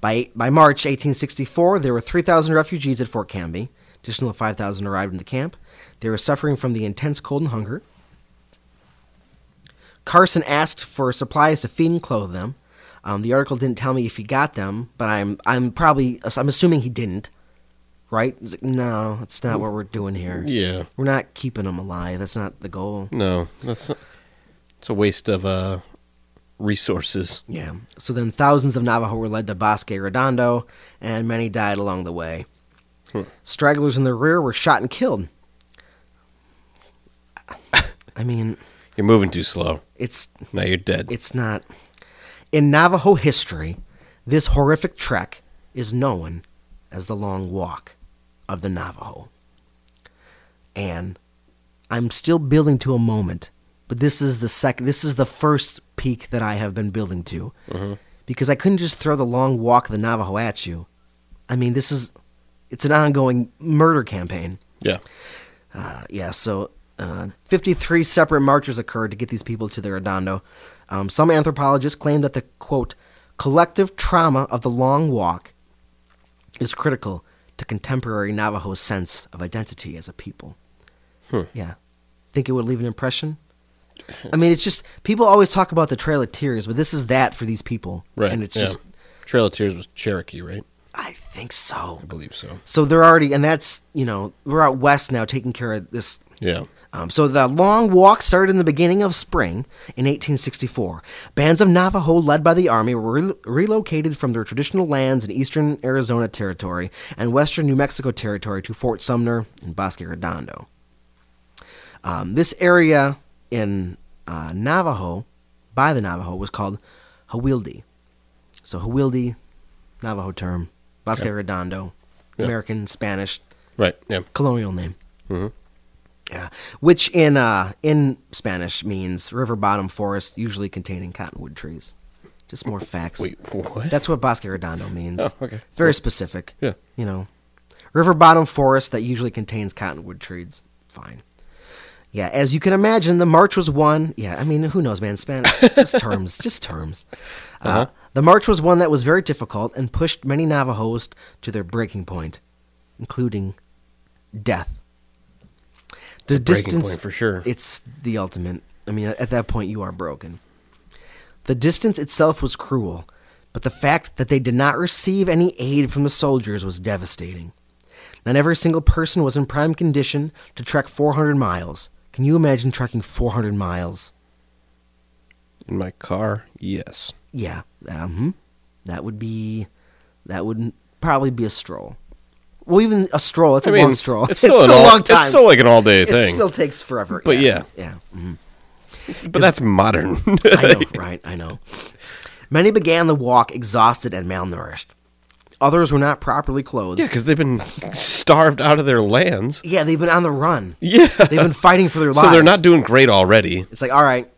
By, by March 1864, there were 3,000 refugees at Fort Canby. Additional 5,000 arrived in the camp. They were suffering from the intense cold and hunger. Carson asked for supplies to feed and clothe them. Um, the article didn't tell me if he got them, but I'm I'm probably I'm assuming he didn't. Right? Like, no, that's not what we're doing here. Yeah. We're not keeping them alive. That's not the goal. No. That's it's a waste of uh resources. Yeah. So then thousands of Navajo were led to Bosque Redondo, and many died along the way. Hmm. Stragglers in the rear were shot and killed. I mean, You're moving too slow. it's Now you're dead. it's not. In Navajo history, this horrific trek is known as the Long Walk of the Navajo. And I'm still building to a moment, but this is the second. This is the first peak that I have been building to, because I couldn't just throw the Long Walk of the Navajo at you. I mean, this is it's an ongoing murder campaign. yeah. Uh, yeah, so uh, 53 separate marches occurred to get these people to the Redondo. Um, some anthropologists claim that the, quote, collective trauma of the long walk is critical to contemporary Navajo sense of identity as a people. Hmm. Yeah. Think it would leave an impression? I mean, it's just, people always talk about the Trail of Tears, but this is that for these people. Right. And it's yeah. just, Trail of Tears was Cherokee, right? I think so. I believe so. So they're already, and that's, you know, we're out west now taking care of this Yeah. Um, so the long walk started in the beginning of spring in 1864. Bands of Navajo, led by the army, were re- relocated from their traditional lands in eastern Arizona Territory and western New Mexico Territory to Fort Sumner in Bosque Redondo. Um, this area in uh, Navajo, by the Navajo, was called Hawildi. So Hawildi, Navajo term, Bosque Redondo, Yeah. American, Spanish, Right. Yeah. colonial name. Mhm. Yeah, which in uh, in Spanish means river bottom forest, usually containing cottonwood trees. Just more facts. Wait. What? That's what Bosque Redondo means. Oh, okay. Very specific. Yeah. You know, river bottom forest that usually contains cottonwood trees. Fine. Yeah, as you can imagine, the march was one. Yeah, I mean, who knows, man? Spanish, just terms, just terms. uh Uh-huh. the march was one that was very difficult and pushed many Navajos to their breaking point, including death. The distance point for sure. It's the ultimate. I mean, at that point, you are broken. The distance itself was cruel, but the fact that they did not receive any aid from the soldiers was devastating. Not every single person was in prime condition to trek 400 miles. Can you imagine trekking 400 miles? In my car. Yes. Yeah, um, that would be, that would probably be a stroll. Well, even a stroll, it's a mean, long stroll. It's still, an a all, long time. It's still like an all day thing. it still takes forever. But yeah, yeah. mhm. but that's modern. I know, right? I know. Many began the walk exhausted and malnourished. Others were not properly clothed. yeah, because they've been starved out of their lands. Yeah, they've been on the run. Yeah. They've been fighting for their lives. so they're not doing great already. It's like, all right,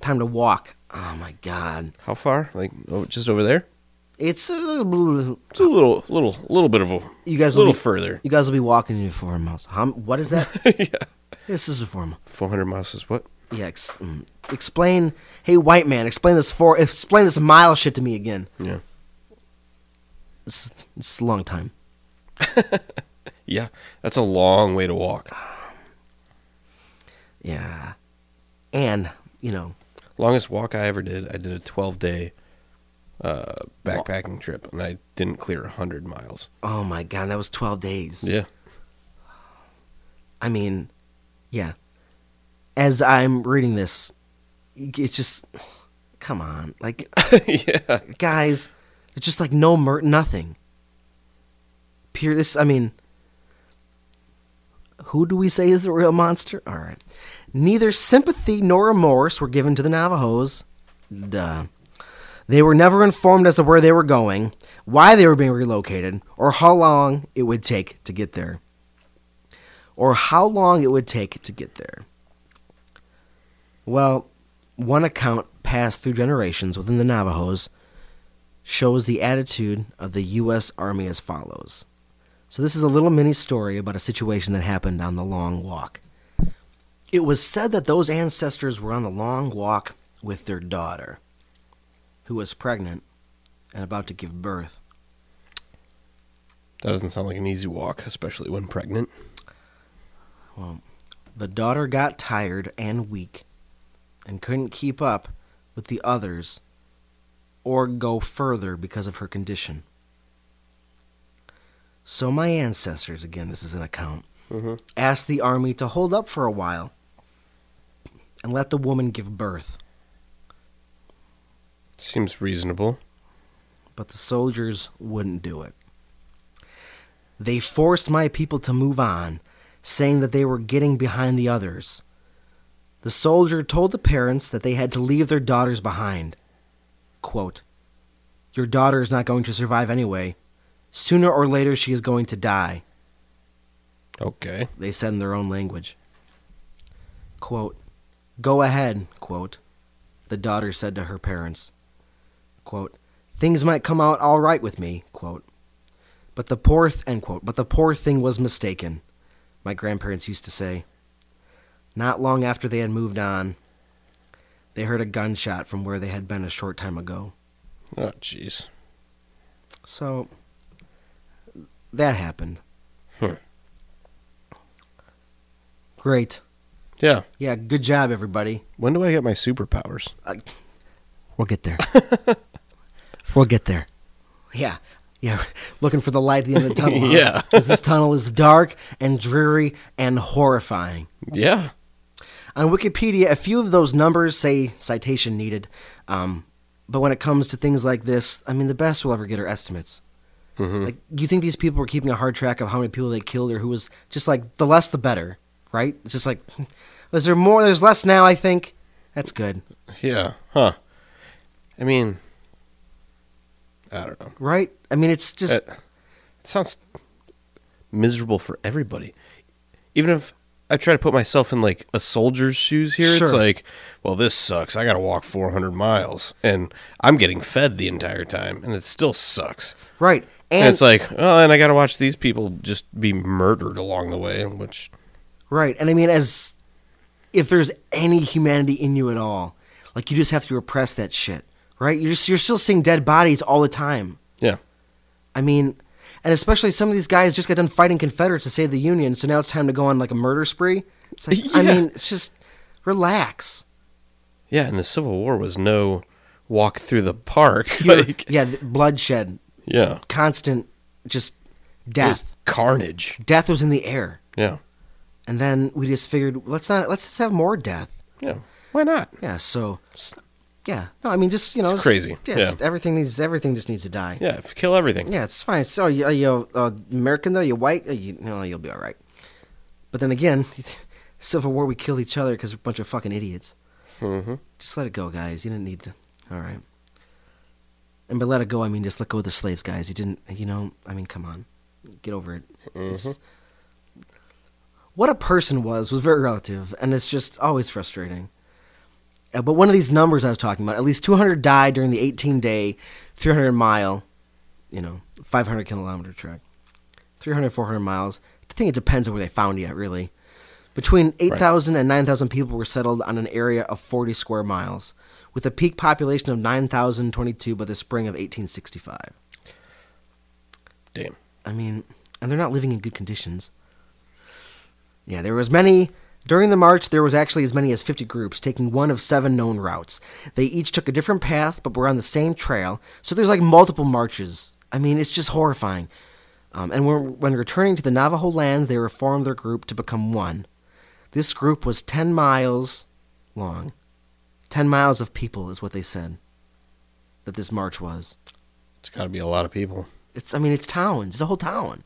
time to walk. Oh my god, How far? Like oh, just over there? it's a little. It's a little, little, little bit of a. You guys a will little be, further. You guys will be walking in four miles. How, what is that? yeah. this is a form. Four hundred miles is what? Yeah, ex- mm, explain. Hey, white man, explain this four. Explain this mile shit to me again. Yeah. It's, it's a long time. Yeah. That's a long way to walk. Yeah, and you know, Longest walk I ever did. I did a twelve day uh, backpacking trip, and I didn't clear hundred miles. oh my god, that was twelve days. Yeah. I mean, yeah. As I'm reading this, it's just, come on, like, yeah. guys, it's just like no mer, nothing. Pure. This, I mean, who do we say is the real monster? All right. Neither sympathy nor remorse were given to the Navajos. Duh. They were never informed as to where they were going, why they were being relocated, or how long it would take to get there. Or how long it would take to get there. Well, one account passed through generations within the Navajos shows the attitude of the U.S. Army as follows. So, this is a little mini story about a situation that happened on the long walk. It was said that those ancestors were on the long walk with their daughter, who was pregnant and about to give birth. That doesn't sound like an easy walk, especially when pregnant. Well, the daughter got tired and weak and couldn't keep up with the others or go further because of her condition. So, my ancestors, again, this is an account, Mhm. asked the army to hold up for a while and let the woman give birth. Seems reasonable. but the soldiers wouldn't do it. They forced my people to move on, saying that they were getting behind the others. The soldier told the parents that they had to leave their daughters behind. Quote, Your daughter is not going to survive anyway. Sooner or later, she is going to die, Okay. they said in their own language. Quote, Go ahead, quote, the daughter said to her parents. Quote, Things might come out all right with me, quote. But the poor, th- end quote, but the poor thing was mistaken, my grandparents used to say. Not long after they had moved on, they heard a gunshot from where they had been a short time ago. Oh, jeez. So, that happened. Hmm. Great. Yeah. Yeah, good job, everybody. When do I get my superpowers? We'll get there. we'll get there. Yeah. Yeah. Looking for the light at the end of the tunnel. huh? Yeah. 'Cause this tunnel is dark and dreary and horrifying. Yeah. On Wikipedia, a few of those numbers say citation needed. Um, but when it comes to things like this, I mean, the best we'll ever get are estimates. Like, do you think these people were keeping a hard track of how many people they killed or who was just like the less the better, right? It's just like, is there more? There's less now, I think. That's good, Yeah. Huh. I mean, I don't know. right? I mean, it's just, It, it sounds miserable for everybody. Even if I try to put myself in like a soldier's shoes here, Sure. it's like, well, this sucks. I got to walk 400 miles and I'm getting fed the entire time and it still sucks. right. And, And, it's like, oh, and I got to watch these people just be murdered along the way, which, right. And I mean, as if there's any humanity in you at all, like you just have to repress that shit, right? You're just, you're still seeing dead bodies all the time. yeah. I mean, and especially some of these guys just got done fighting Confederates to save the Union, so now it's time to go on like a murder spree. It's like, I mean, it's just relax. Yeah. And the Civil War was no walk through the park. Pure- like, yeah, th- bloodshed, yeah. constant, just death. Carnage. Death was in the air, Yeah. and then we just figured let's not let's just have more death. Yeah. Why not? Yeah, so yeah, no, I mean just you know, It's just- crazy. Just everything needs everything just needs to die. Yeah. Kill everything. Yeah, it's fine. So you, you uh, American though, you're white, uh, you, no, you'll be all right. But then again, Civil War, we killed each other because we're a bunch of fucking idiots. Mm-hmm. Just let it go, guys. You didn't need to. All right. And by let it go, I mean just let go of the slaves, guys. You didn't, you know. I mean, come on, get over it. It's- What a person was was very relative, and it's just always frustrating. Uh, but one of these numbers I was talking about, at least 200 died during the 18-day, 300-mile, you know, 500 kilometer trek. 300, 400 miles. I think it depends on where they found you, really. Between 8,000 and 9,000 people were settled on an area of 40 square miles, with a peak population of 9,022 by the spring of 1865. Damn. I mean, and they're not living in good conditions. Yeah, there was many during the march. There was actually as many as 50 groups taking one of seven known routes. They each took a different path, but were on the same trail. So there's like multiple marches. I mean, it's just horrifying. Um, and when, when returning to the Navajo lands, they reformed their group to become one. This group was 10 miles long. 10 miles of people is what they said that this march was. It's got to be a lot of people. It's I mean it's towns. It's a whole town.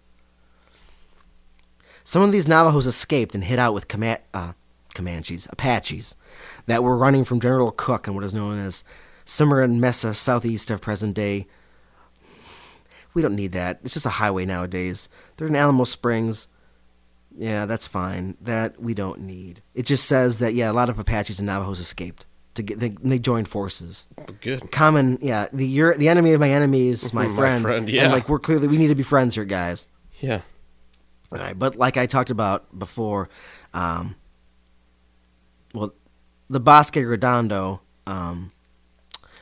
Some of these Navajos escaped and hid out with Coma- uh, Comanches, Apaches, that were running from General Cook in what is known as Cimarron Mesa, southeast of present day. We don't need that. It's just a highway nowadays. They're in Alamo Springs. Yeah, that's fine. That we don't need. It just says that yeah, a lot of Apaches and Navajos escaped to get they, they joined forces good. common yeah the you're the enemy of my enemy is my My friend friend, and yeah. like we're clearly we need to be friends here guys Yeah. All right but like i talked about before um well the bosque redondo um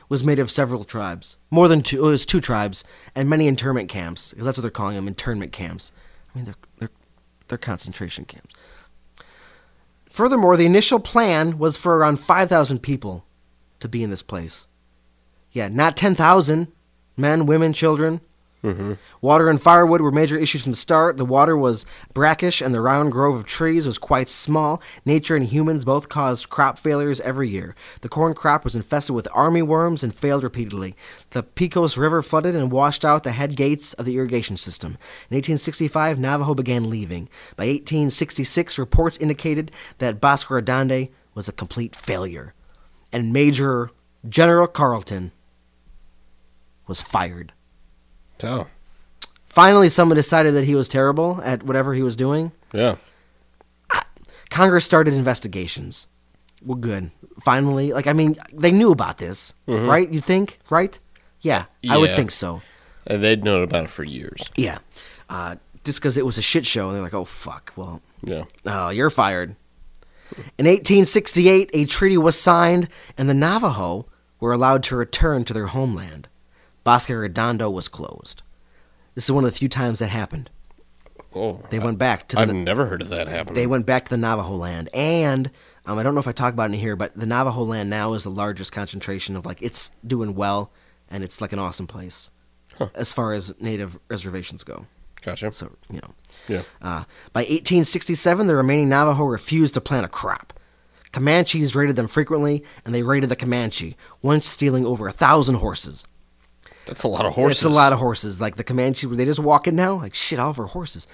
was made of several tribes more than two it was two tribes and many internment camps because that's what they're calling them internment camps i mean they're they're they're concentration camps furthermore the initial plan was for around 5000 people to be in this place yeah, not 10,000 men, women, children. Mm-hmm. Water and firewood were major issues from the start. The water was brackish, and the round grove of trees was quite small. Nature and humans both caused crop failures every year. The corn crop was infested with army worms and failed repeatedly. The Pecos River flooded and washed out the head gates of the irrigation system. In 1865, Navajo began leaving. By 1866, reports indicated that Bosque Redondo was a complete failure, and Major General Carleton was fired. So, Finally, someone decided that he was terrible at whatever he was doing. yeah. Congress started investigations. Well, good. Finally, like I mean, they knew about this, right? You think, right? Yeah, I would think so. And they'd known about it for years. Yeah, uh, just because it was a shit show, and they're like, "Oh fuck, well, Yeah. oh, you're fired." In 1868, a treaty was signed, and the Navajo were allowed to return to their homeland. Bosque Redondo was closed. This is one of the few times that happened. Oh, They went back to the I've never heard of that happening. they went back to the Navajo land, and um, I don't know if I talk about it in here, but the Navajo land now is the largest concentration of like it's doing well, and it's like an awesome place Huh. as far as native reservations go. Gotcha. So you know, Yeah. uh, by 1867, the remaining Navajo refused to plant a crop. Comanches raided them frequently, and they raided the Comanche, once stealing over a thousand horses. That's a lot of horses. It's a lot of horses. Like the Comanche, were they just walking now? Like shit, all of our horses.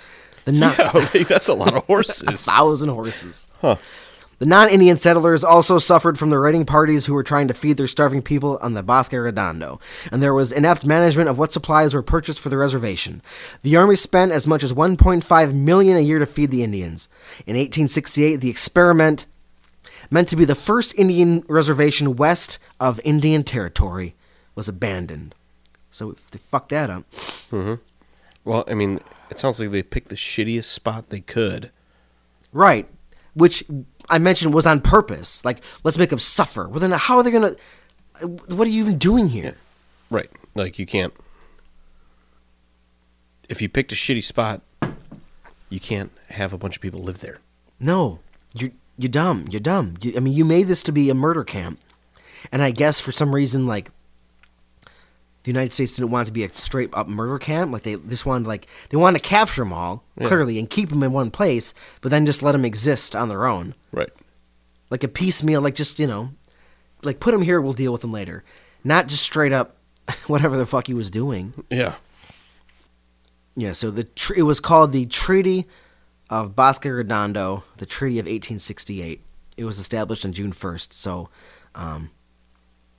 The non- Yeah, like, that's a lot of horses. a thousand horses. Huh. The non-Indian settlers also suffered from the raiding parties who were trying to feed their starving people on the Bosque Redondo, and there was inept management of what supplies were purchased for the reservation. The army spent as much as 1.5 million a year to feed the Indians. In 1868, the experiment, meant to be the first Indian reservation west of Indian Territory, was abandoned. So if they fucked that up. Mm-hmm. Well, I mean, it sounds like they picked the shittiest spot they could. Right. Which I mentioned was on purpose. Like, let's make them suffer. Well, then how are they going to. What are you even doing here? Right. Like you can't. If you picked a shitty spot, you can't have a bunch of people live there. No. You're, you're dumb. You're dumb. You, I mean, you made this to be a murder camp. And I guess for some reason, like, the United States didn't want it to be a straight up murder camp. Like, they just wanted, like, they wanted to capture them all, Yeah. clearly, and keep them in one place, but then just let them exist on their own. Right. like a piecemeal, like just you know, like put them here, we'll deal with them later, not just straight up whatever the fuck he was doing. Yeah. Yeah, so the tr- it was called the Treaty of Bosque Redondo, the Treaty of 1868. It was established on June 1st. So, um,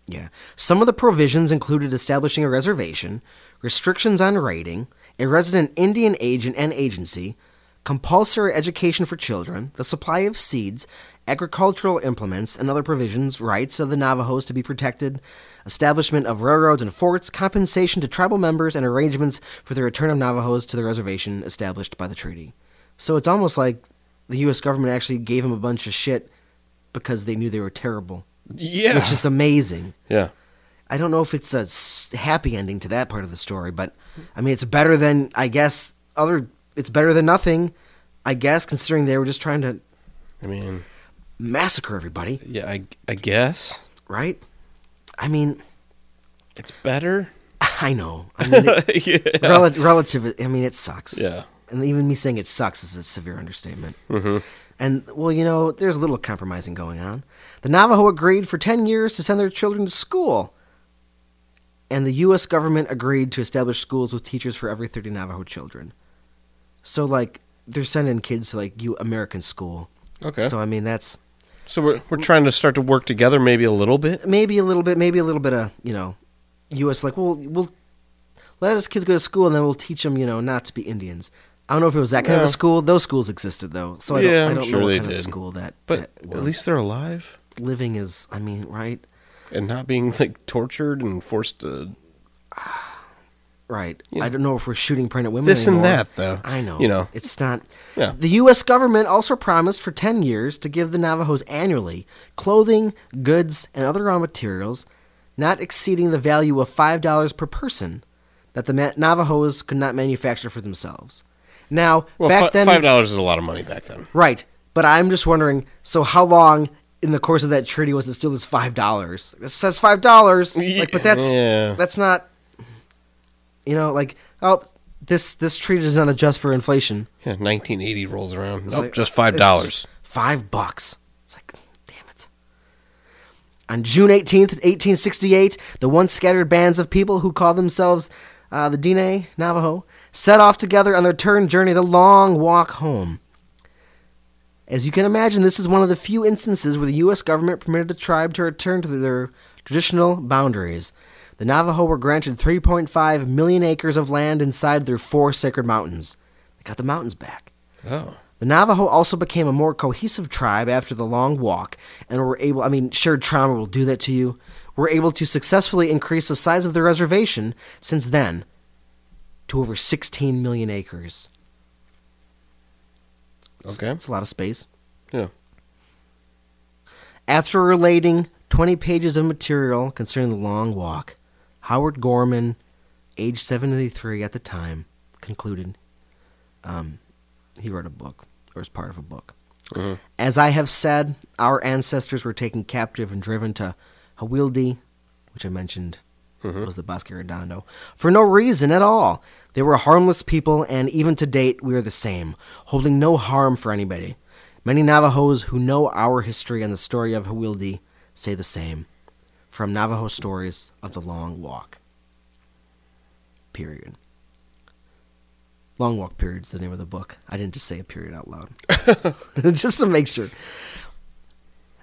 yeah, some of the provisions included establishing a reservation, restrictions on raiding, a resident Indian agent and agency, compulsory education for children, the supply of seeds, agricultural implements, and other provisions, rights of the Navajos to be protected, establishment of railroads and forts, compensation to tribal members, and arrangements for the return of Navajos to the reservation established by the treaty. So it's almost like the U.S. government actually gave them a bunch of shit because they knew they were terrible, Yeah. which is amazing. yeah. I don't know if it's a happy ending to that part of the story, but I mean, it's better than I guess other. It's better than nothing, I guess, considering they were just trying to I mean, massacre everybody, yeah. I I guess right? I mean, it's better. I know. I mean, it, yeah. rel- relative. I mean, it sucks. Yeah. And even me saying it sucks is a severe understatement. Mm-hmm. And, well, you know, there's a little compromising going on. The Navajo agreed for 10 years to send their children to school. And the U.S. government agreed to establish schools with teachers for every 30 Navajo children. So, like, they're sending kids to, like, you American school. Okay. So, I mean, that's So we're we're trying to start to work together, maybe a little bit. maybe a little bit, maybe a little bit of, you know, U.S. like, well, we'll let us kids go to school and then we'll teach them, you know, not to be Indians. I don't know if it was that kind of a school. Those schools existed though, so I don't, Yeah, I I'm don't sure know what kind of school that. But that at least they're alive living is, I mean, right, and not being like tortured and forced to right. You I don't know if we're shooting pregnant women. this and that though. I know. You know. it's not. Yeah. The U.S. government also promised for 10 years to give the Navajos annually clothing, goods, and other raw materials not exceeding the value of $5 per person that the Navajos could not manufacture for themselves. Now, Well, back fi- then. five dollars is a lot of money back then. Right. But I'm just wondering so, how long in the course of that treaty was it still this $5? It says $5. Like, but that's Yeah. that's not. You know, like, oh, this this treaty does not adjust for inflation. Yeah, 1980 rolls around. It's Nope, like, just uh, five dollars. Five bucks. It's like, damn it. On June 18th, 1868, the once scattered bands of people who called themselves uh, the Diné Navajo set off together on their turn journey, the long walk home. As you can imagine, this is one of the few instances where the U.S. government permitted a tribe to return to their traditional boundaries. The Navajo were granted 3.5 million acres of land inside their four sacred mountains. They got the mountains back. Oh, The Navajo also became a more cohesive tribe after the long walk and were able, I mean, shared trauma will do that to you, were able to successfully increase the size of their reservation since then to over 16 million acres. Okay. That's a lot of space. Yeah. After relating 20 pages of material concerning the long walk, Howard Gorman, age 73 at the time, concluded um, he wrote a book, or was part of a book. Mhm. As I have said, our ancestors were taken captive and driven to Hawildi, which I mentioned Mm-hmm. was the Bosque Redondo, for no reason at all. They were harmless people, and even to date, we are the same, holding no harm for anybody. Many Navajos who know our history and the story of Hawildi say the same. From Navajo Stories of the Long Walk. Period. Long Walk Period is the name of the book. I didn't just say a period out loud. just to make sure.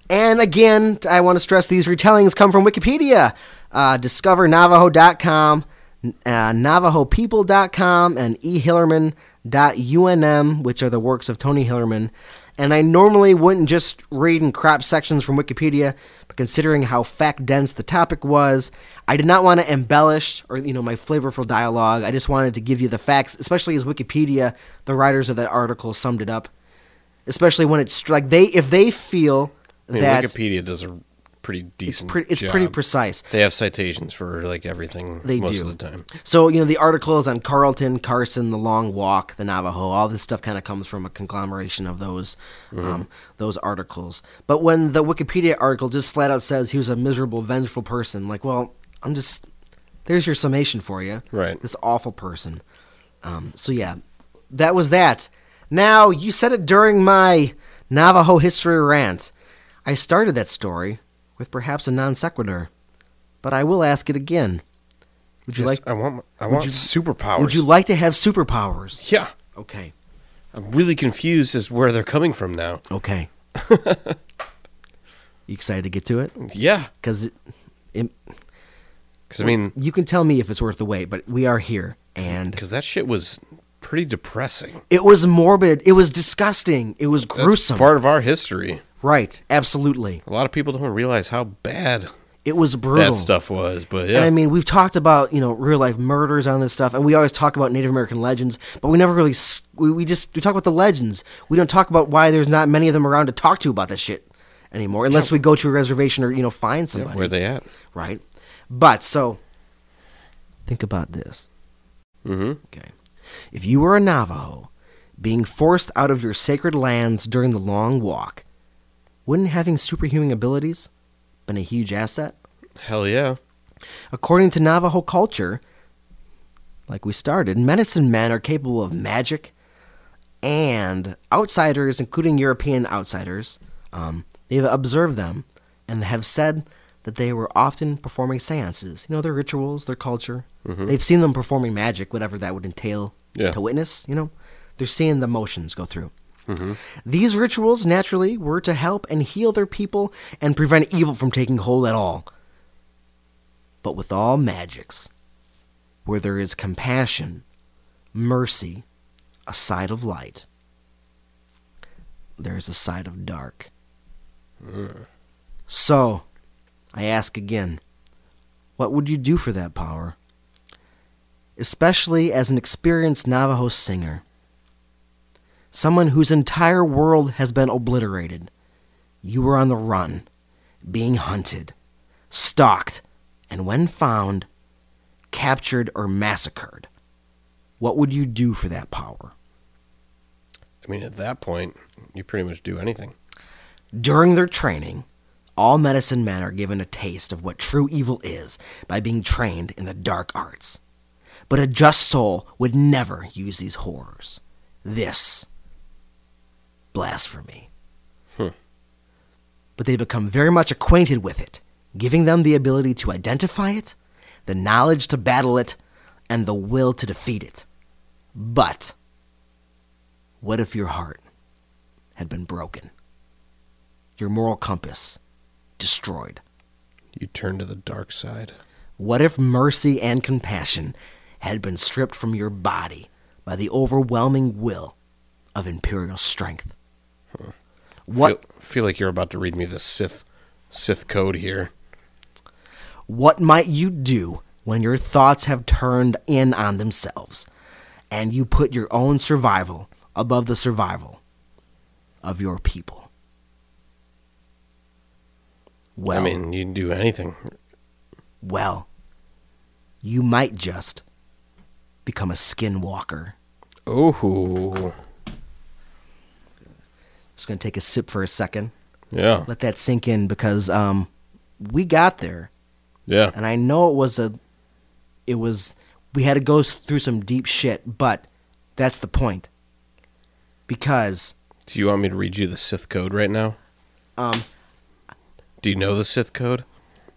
And again, I want to stress these retellings come from Wikipedia, uh, discovernavajo.com, uh, navajopeople.com, and ehillerman.unm, which are the works of Tony Hillerman. And I normally wouldn't just read and crop sections from Wikipedia, but considering how fact dense the topic was, I did not want to embellish or you know my flavorful dialogue. I just wanted to give you the facts, especially as Wikipedia, the writers of that article summed it up. Especially when it's like they if they feel I mean, that Wikipedia does a pretty it's decent. pretty it's pretty precise. They have citations for like everything They most do. of the time. So, you know, the articles on Carleton, Carson, the Long Walk, the Navajo, all this stuff kind of comes from a conglomeration of those um, those articles. But when the Wikipedia article just flat out says he was a miserable, vengeful person, like, well, I'm just there's your summation for you. Right. This awful person. Um, so yeah, that was that. Now you said it during my Navajo history rant. I started that story with perhaps a non sequitur, but I will ask it again. Would you Yes, like? I want. I want you- superpowers. Would you like to have superpowers? Yeah. Okay. I'm really confused as where they're coming from now. Okay. you excited to get to it? Yeah. Because it, it, Because I mean, you can tell me if it's worth the wait, but we are here, and because that shit was pretty depressing. it was morbid. It was disgusting. It was That's gruesome. part of our history. Right. Absolutely. A lot of people don't realize how bad It was brutal. that stuff was. But yeah, And I mean, we've talked about you know real life murders on this stuff, and we always talk about Native American legends, but we never really we, we just we talk about the legends. We don't talk about why there's not many of them around to talk to about this shit anymore, unless we go to a reservation or you know find yeah, somebody. where they at? right? But so think about this. Mm-hmm. Okay. If you were a Navajo being forced out of your sacred lands during the long walk, wouldn't having superhuman abilities been a huge asset? Hell yeah. According to Navajo culture, like we started, medicine men are capable of magic, and outsiders, including European outsiders, um, they've observed them and have said that they were often performing seances. You know, their rituals, their culture. They've seen them performing magic, whatever that would entail Yeah. to witness, you know. They're seeing the motions go through. Mm-hmm. These rituals naturally were to help and heal their people and prevent evil from taking hold at all. But with all magics, where there is compassion, mercy, a side of light, there is a side of dark. Mm. So, I ask again, what would you do for that power? Especially as an experienced Navajo singer. Someone whose entire world has been obliterated. You were on the run, being hunted, stalked, and when found, captured or massacred. What would you do for that power? I mean, at that point, you pretty much do anything. During their training, all medicine men are given a taste of what true evil is by being trained in the dark arts. But a just soul would never use these horrors. This blasphemy. Hmm. But they become very much acquainted with it, giving them the ability to identify it, the knowledge to battle it, and the will to defeat it. But what if your heart had been broken? Your moral compass destroyed. You turn to the dark side. What if mercy and compassion had been stripped from your body by the overwhelming will of imperial strength? What Feel, feel like you're about to read me the Sith Sith code here. what might you do when your thoughts have turned in on themselves and you put your own survival above the survival of your people? Well, I mean, you can do anything. well, you might just become a skinwalker. Oh, Just gonna take a sip for a second. yeah, let that sink in because um we got there yeah. and I know it was a it was we had to go through some deep shit, but that's the point. Because Do you want me to read you the Sith code right now? Um, Do you know the Sith code?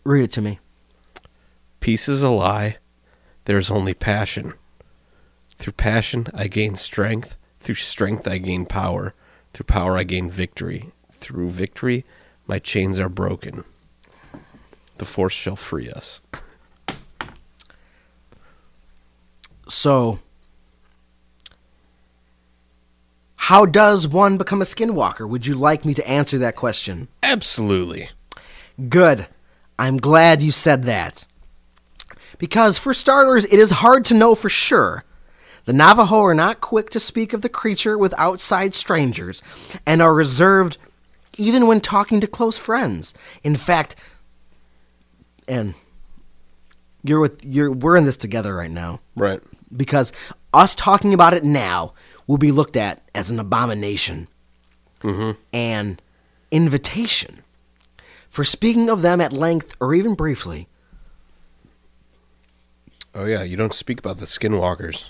read it to me. Peace is a lie. There's only passion. Through passion, I gain strength. Through strength, I gain power. Through power, I gain victory. Through victory, my chains are broken. The force shall free us. So, how does one become a skinwalker? Would you like me to answer that question? Absolutely. Good. I'm glad you said that. Because, for starters, it is hard to know for sure. The Navajo are not quick to speak of the creature with outside strangers and are reserved even when talking to close friends. In fact, and you're with you're we're in this together right now Right. because us talking about it now will be looked at as an abomination mm-hmm. and invitation for speaking of them at length or even briefly Oh, yeah, you don't speak about the skinwalkers.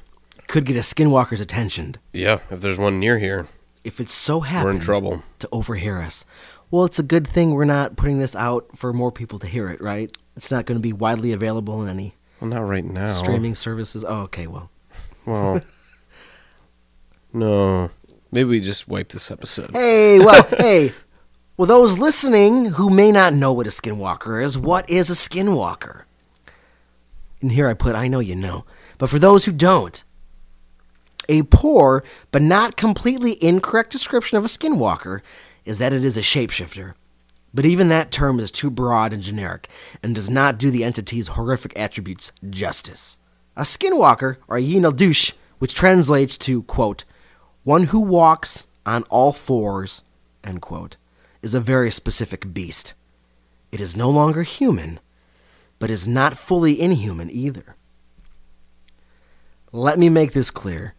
Could get a skinwalker's attention Yeah, if there's one near here, if it's so happy. we're in trouble. to overhear us. Well, it's a good thing we're not putting this out for more people to hear it, right? It's not going to be widely available in any Well, not right now. streaming services. Oh, okay, well. Well, no. Maybe we just wipe this episode. Hey, well, hey. Well, those listening who may not know what a skinwalker is, what is a skinwalker? And here I put, I know you know. But for those who don't, a poor but not completely incorrect description of a skinwalker is that it is a shapeshifter. But even that term is too broad and generic and does not do the entity's horrific attributes justice. A skinwalker, or a Yinaldush, which translates to, quote, one who walks on all fours, end quote, is a very specific beast. It is no longer human, but is not fully inhuman either. Let me make this clear.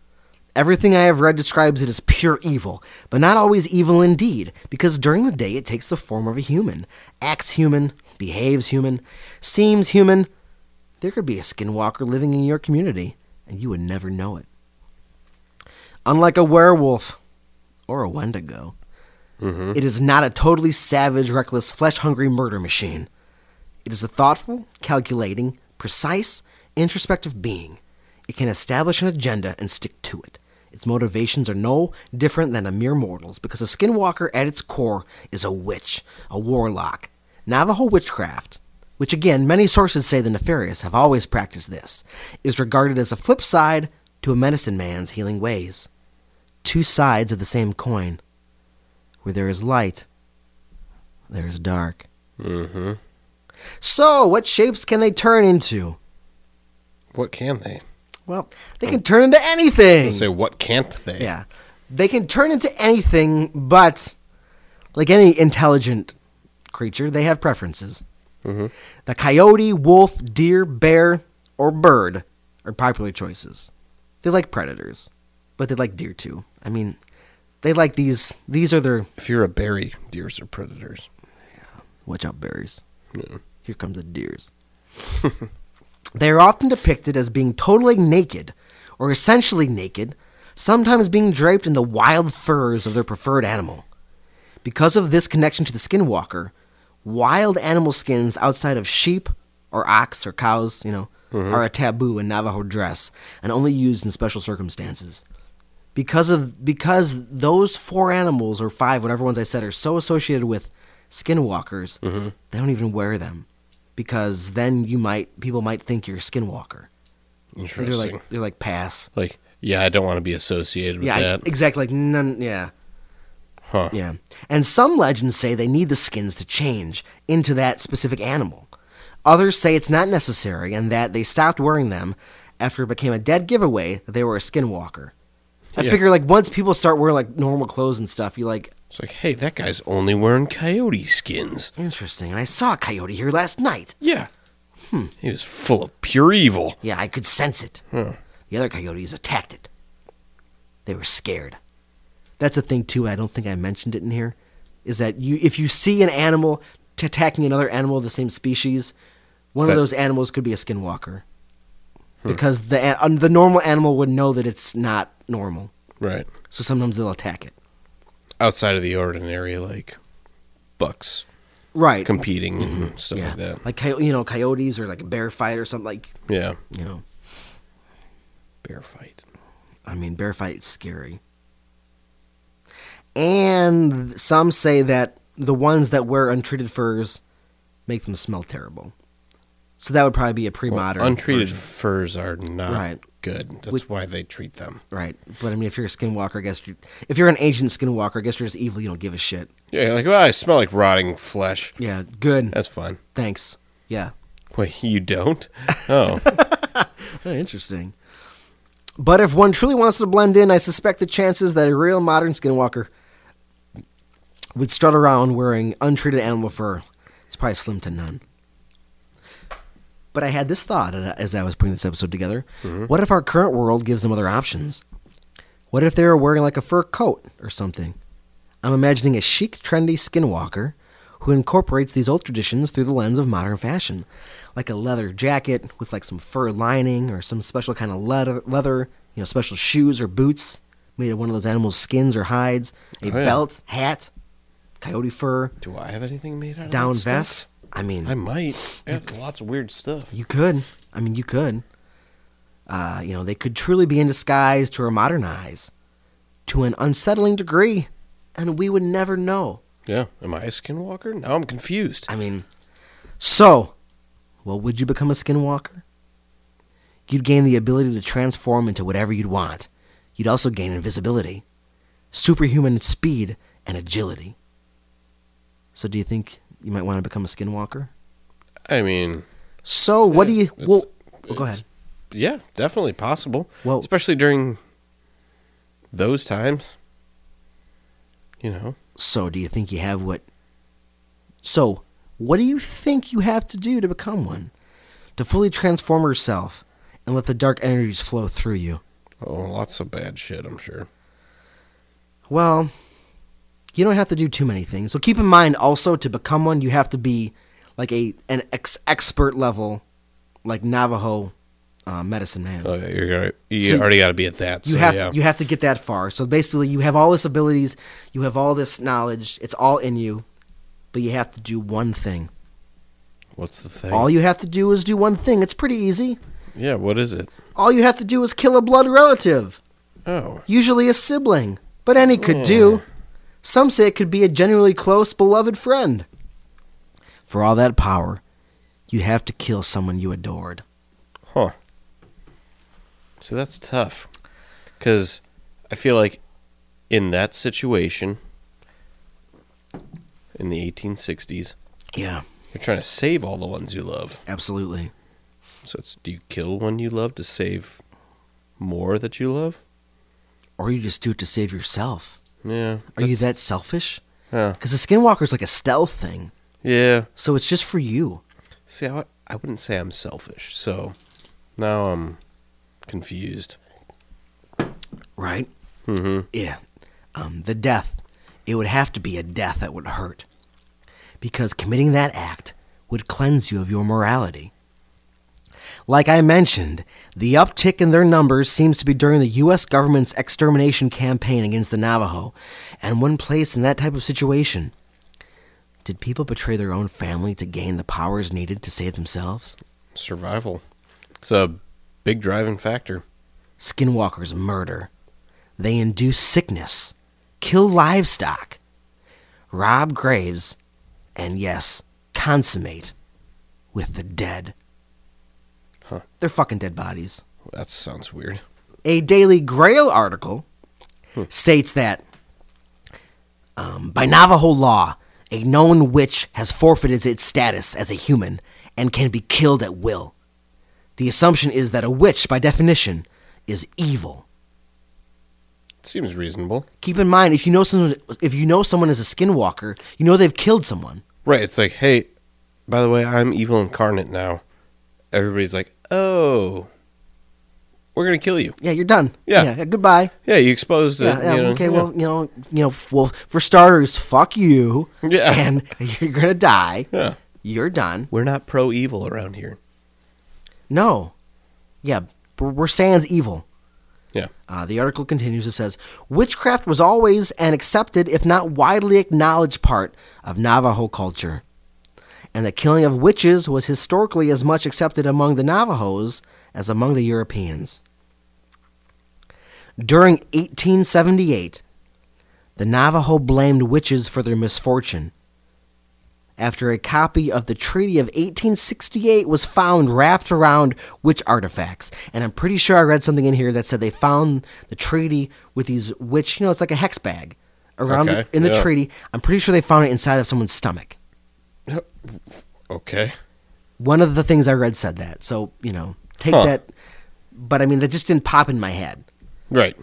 Everything I have read describes it as pure evil, but not always evil indeed, because during the day it takes the form of a human, acts human, behaves human, seems human. There could be a skinwalker living in your community, and you would never know it. Unlike a werewolf or a wendigo, mm-hmm. it is not a totally savage, reckless, flesh hungry murder machine. It is a thoughtful, calculating, precise, introspective being. It can establish an agenda and stick to it. Its motivations are no different than a mere mortal's because a skinwalker at its core is a witch, a warlock. Navajo witchcraft, which again many sources say the nefarious have always practiced this, is regarded as a flip side to a medicine man's healing ways. Two sides of the same coin. Where there is light, there is dark. Mm-hmm. So, what shapes can they turn into? What can they? Well, they can turn into anything. Say, what can't they? Yeah. They can turn into anything, but like any intelligent creature, they have preferences. Mhm. The coyote, wolf, deer, bear, or bird are popular choices. They like predators, but they like deer too. I mean, they like these. These are their If you're a berry, deers are predators. watch out berries. Yeah. Here comes the deers. they are often depicted as being totally naked, or essentially naked, sometimes being draped in the wild furs of their preferred animal. Because of this connection to the skinwalker, wild animal skins outside of sheep or ox or cows, you know, mm-hmm. are a taboo in Navajo dress and only used in special circumstances. Because of because those four animals or five, whatever ones I said, are so associated with skinwalkers, mm-hmm. they don't even wear them because then you might people might think you're a skinwalker. Interesting. They're like they're like pass. Like yeah, I don't want to be associated with that. Yeah, I- that. exactly. Like none. Yeah. huh. Yeah. And some legends say they need the skins to change into that specific animal. Others say it's not necessary and that they stopped wearing them after it became a dead giveaway that they were a skinwalker. I Yeah. figure like once people start wearing like normal clothes and stuff, you like It's like, hey, that guy's only wearing coyote skins. interesting. And I saw a coyote here last night. Yeah. He was full of pure evil. Yeah, I could sense it. Huh. The other coyotes attacked it. They were scared. That's a thing too. I don't think I mentioned it in here. Is that you? If you see an animal t- attacking another animal of the same species, one That- of those animals could be a skinwalker, because the um, the normal animal would know that it's not normal. Right. So sometimes they'll attack it. Outside of the ordinary, like bucks Right. competing and mm-hmm. stuff yeah. like that. Like you know, coyotes or like a bear fight or something like Yeah, you know. bear fight. I mean, bear fight is scary. And some say that the ones that wear untreated furs make them smell terrible. So that would probably be a pre-modern untreated version. furs are not Right. Good. That's With- why they treat them. right? But I mean, if you're a skinwalker, I guess you if you're an ancient skinwalker, I guess you're just evil. You don't give a shit. Yeah, you're like well, I smell like rotting flesh. Yeah, good. That's fine. Thanks. Yeah, Wait, you don't? Oh, Oh, interesting. But if one truly wants to blend in, I suspect the chances that a real modern skinwalker would strut around wearing untreated animal fur is probably slim to none. But I had this thought as I was putting this episode together. Mm-hmm. What if our current world gives them other options? What if they were wearing like a fur coat or something? I'm imagining a chic, trendy skinwalker who incorporates these old traditions through the lens of modern fashion, like a leather jacket with like some fur lining or some special kind of leather, leather, you know, special shoes or boots made of one of those animals' skins or hides, a Oh, yeah. belt, hat, coyote fur, do I have anything made out of down vest. I mean, I might. Got lots of weird stuff. you could. I mean, you could. Uh, you know, they could truly be in disguise to our modern eyes, to an unsettling degree, and we would never know. Yeah. Am I a skinwalker? Now I'm confused. I mean, so, well, would you become a skinwalker? You'd gain the ability to transform into whatever you'd want. You'd also gain invisibility, superhuman speed, and agility. So, do you think you might want to become a skinwalker? I mean, So, what Yeah, do you? Well, oh, go ahead. yeah, definitely possible. Well- especially during those times. You know, So, do you think you have what? So, what do you think you have to do to become one? To fully transform yourself and let the dark energies flow through you? oh, lots of bad shit. I'm sure. Well, you don't have to do too many things. So keep in mind also to become one, you have to be like a an ex- expert level, like Navajo uh, medicine man. Oh, yeah, you're gonna, you So already got to be at that. you so, have yeah. to you have to get that far. So basically, you have all this abilities, you have all this knowledge. It's all in you, but you have to do one thing. What's the thing? All you have to do is do one thing. It's pretty easy. yeah. What is it? All you have to do is kill a blood relative, Oh, usually a sibling, but any could do. Some say it could be a genuinely close, beloved friend. For all that power, you'd have to kill someone you adored. huh. So that's tough, because I feel like in that situation, in the 1860s, Yeah, you're trying to save all the ones you love. absolutely. So it's do you kill one you love to save more that you love? Or you just do it to save yourself. Yeah. Are you that selfish? Yeah. Because the skinwalker's like a stealth thing, Yeah. so it's just for you. See, I, I wouldn't say I'm selfish. So now I'm confused. Right? Mm-hmm. Yeah. Um, the death, it would have to be a death that would hurt. Because committing that act would cleanse you of your morality. Like I mentioned, the uptick in their numbers seems to be during the U.S. government's extermination campaign against the Navajo. And when placed in that type of situation, did people betray their own family to gain the powers needed to save themselves? Survival. It's a big driving factor. Skinwalkers murder. They induce sickness, kill livestock, rob graves, and yes, consummate with the dead. Huh. They're fucking dead bodies. That sounds weird. A Daily Grail article states that um, by Navajo law, a known witch has forfeited its status as a human and can be killed at will. The assumption is that a witch, by definition, is evil. Seems reasonable. Keep in mind, if you know someone, if you know someone is a skinwalker, you know they've killed someone. Right. It's like, hey, by the way, I'm evil incarnate now. Everybody's like, oh, we're gonna kill you. Yeah, you're done. Yeah. yeah goodbye. Yeah, you exposed it. Yeah, yeah, you know, okay. yeah. Well, you know, you know. Well, for starters, fuck you. Yeah. And you're gonna die. yeah, You're done. we're not pro evil around here. No. Yeah, we're, we're sans evil. Yeah. Uh, the article continues. It says witchcraft was always an accepted, if not widely acknowledged, part of Navajo culture, and the killing of witches was historically as much accepted among the Navajos as among the Europeans. During 1878, the Navajo blamed witches for their misfortune. After a copy of the Treaty of 1868 was found wrapped around witch artifacts. And I'm pretty sure I read something in here that said they found the treaty with these witch, you know, it's like a hex bag around Okay, the, in the yeah. treaty. I'm pretty sure they found it inside of someone's stomach. Okay. One of the things I read said that. So, you know, take Huh. that. But I mean, that just didn't pop in my head. Right.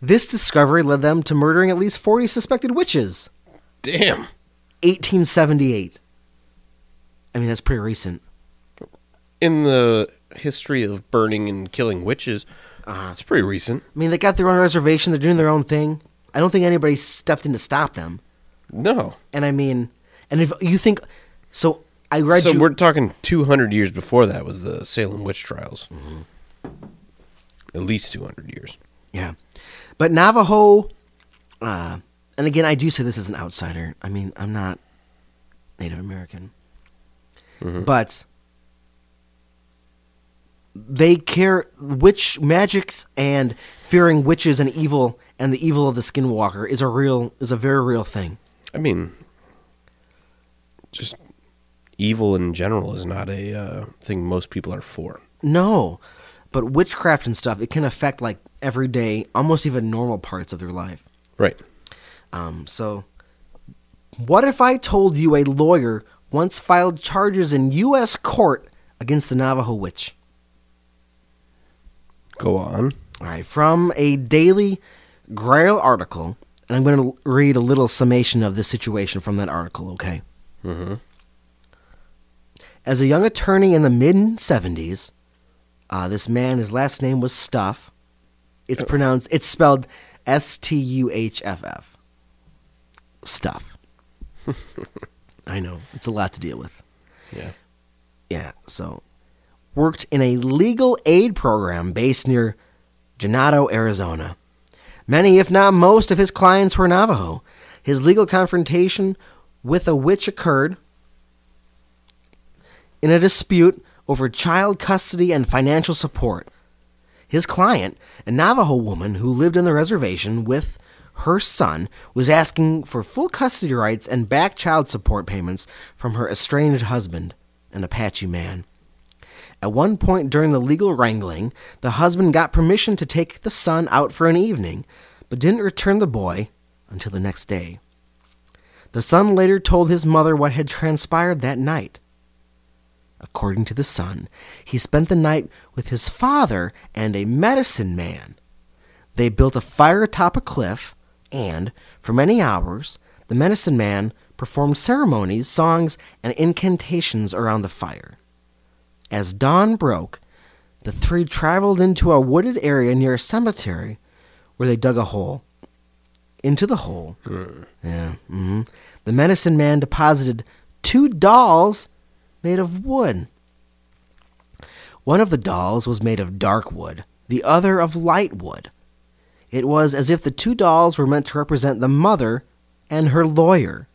This discovery led them to murdering at least 40 suspected witches. Damn. 1878. I mean, that's pretty recent. In the history of burning and killing witches, Uh-huh. it's pretty recent. I mean, they got their own reservation. They're doing their own thing. I don't think anybody stepped in to stop them. No. And I mean, and if you think, so I read so you. we're talking 200 years before that was the Salem witch trials. At least 200 years. Yeah. But Navajo, uh, and again, I do say this as an outsider. I mean, I'm not Native American. But they care witch magics and fearing witches and evil and the evil of the skinwalker is a real is a very real thing. I mean, just evil in general is not a uh, thing most people are for. No. But witchcraft and stuff, it can affect like everyday, almost even normal parts of their life. Right. Um, so, what if I told you a lawyer once filed charges in U.S. court against the Navajo witch? Go on. All right, from a Daily Grail article, and I'm going to read a little summation of this situation from that article, okay? Mm-hmm. As a young attorney in the mid 70s, uh, this man, his last name was Stuff. It's pronounced, it's spelled S T U H F F. Stuff. I know, it's a lot to deal with. Yeah. Yeah, so worked in a legal aid program based near Ganado, Arizona. Many, if not most, of his clients were Navajo. His legal confrontation with a witch occurred in a dispute over child custody and financial support. His client, a Navajo woman who lived on the reservation with her son, was asking for full custody rights and back child support payments from her estranged husband, an Apache man. At one point during the legal wrangling, the husband got permission to take the son out for an evening, but didn't return the boy until the next day. The son later told his mother what had transpired that night. According to the son, he spent the night with his father and a medicine man. They built a fire atop a cliff, and, for many hours, the medicine man performed ceremonies, songs, and incantations around the fire. As dawn broke, the three traveled into a wooded area near a cemetery where they dug a hole. Into the hole, yeah, hmm the medicine man deposited two dolls made of wood. One of the dolls was made of dark wood, the other of light wood. It was as if the two dolls were meant to represent the mother and her lawyer,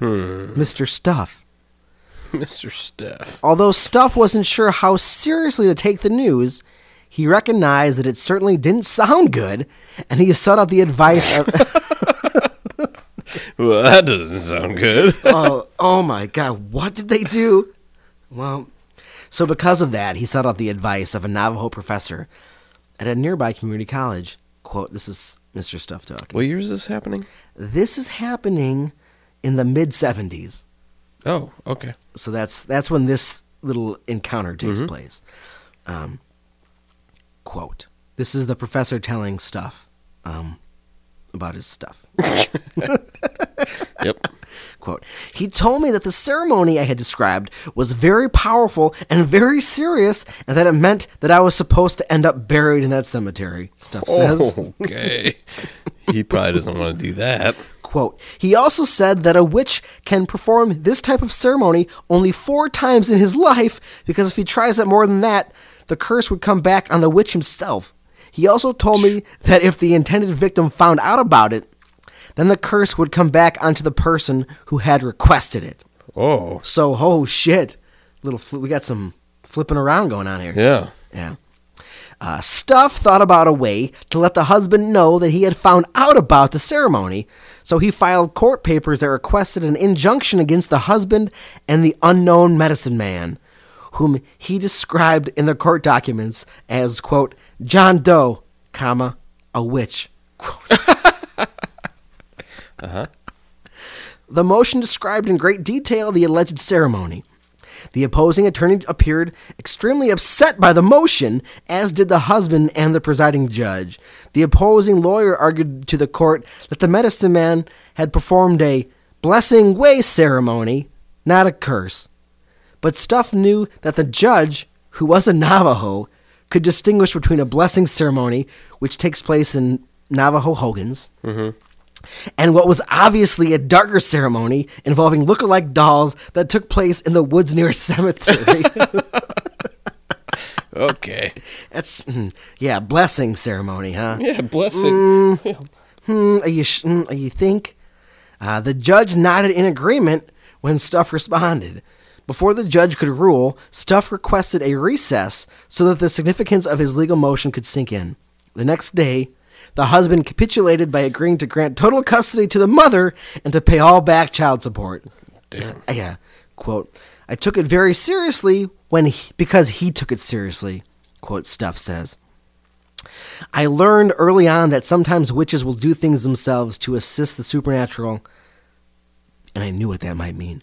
Mr. Stuff. Mr. Steph. Although Stuff wasn't sure how seriously to take the news, he recognized that it certainly didn't sound good, and he sought out the advice of. Well, that doesn't sound good. oh, oh my God, what did they do? Well, so because of that, he sought out the advice of a Navajo professor at a nearby community college. Quote, this is Mr. Stuff talking. what year is this happening? This is happening in the mid 70s. Oh, okay. So that's that's when this little encounter takes place. Um, quote, this is the professor telling stuff um, about his stuff. Yep. Quote, he told me that the ceremony I had described was very powerful and very serious, and that it meant that I was supposed to end up buried in that cemetery. Stuff says. okay. he probably doesn't want to do that. Quote, he also said that a witch can perform this type of ceremony only four times in his life because if he tries it more than that, the curse would come back on the witch himself. He also told me that if the intended victim found out about it, then the curse would come back onto the person who had requested it. Oh, So, oh shit, little fl- we got some flipping around going on here. yeah. Yeah. Uh, Stuff thought about a way to let the husband know that he had found out about the ceremony, so he filed court papers that requested an injunction against the husband and the unknown medicine man, whom he described in the court documents as, quote, John Doe, comma, a witch. Uh-huh. The motion described in great detail the alleged ceremony. The opposing attorney appeared extremely upset by the motion, as did the husband and the presiding judge. The opposing lawyer argued to the court that the medicine man had performed a blessing way ceremony, not a curse. But Stuff knew that the judge, who was a Navajo, could distinguish between a blessing ceremony, which takes place in Navajo Hogans, and what was obviously a darker ceremony involving look-alike dolls that took place in the woods near a cemetery. Okay. That's mm, yeah, blessing ceremony, huh? Yeah, blessing. Hmm, are you sh- hmm, you think? Uh, the judge nodded in agreement when Stuff responded. Before the judge could rule, Stuff requested a recess so that the significance of his legal motion could sink in. The next day, the husband capitulated by agreeing to grant total custody to the mother and to pay all back child support. Damn. Uh, yeah, quote, I took it very seriously when he, because he took it seriously, quote Stuff says. I learned early on that sometimes witches will do things themselves to assist the supernatural, and I knew what that might mean.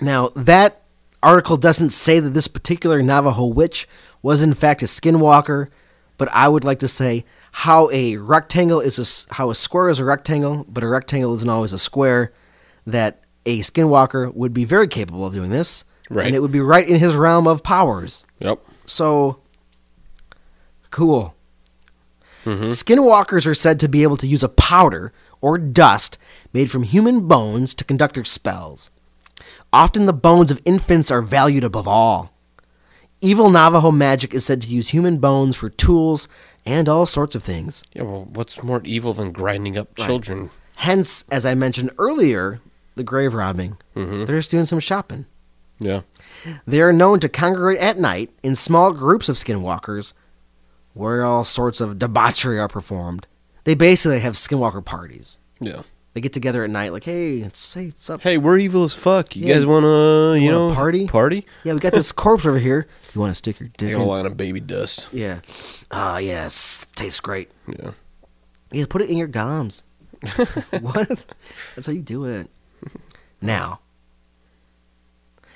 Now, that article doesn't say that this particular Navajo witch was in fact a skinwalker, but I would like to say how a rectangle is a how a square is a rectangle, but a rectangle isn't always a square. That a skinwalker would be very capable of doing this, Right. and it would be right in his realm of powers. Yep. So cool. Mm-hmm. Skinwalkers are said to be able to use a powder or dust made from human bones to conduct their spells. Often the bones of infants are valued above all. Evil Navajo magic is said to use human bones for tools and all sorts of things. Yeah, well, what's more evil than grinding up children? Hence, as I mentioned earlier, the grave robbing. Mm-hmm. They're just doing some shopping. Yeah. They are known to congregate at night in small groups of skinwalkers where all sorts of debauchery are performed. They basically have skinwalker parties. Yeah. They get together at night, like, hey, say it's, what's up? Hey, we're evil as fuck. You Yeah, guys want to, you, you know, wanna party? Party? Yeah, we got this corpse over here. You want to stick your dick Take a in? line of baby dust. Yeah. Ah, yes. Tastes great. Yeah. Yeah, put it in your gums. what? That's how you do it. Now,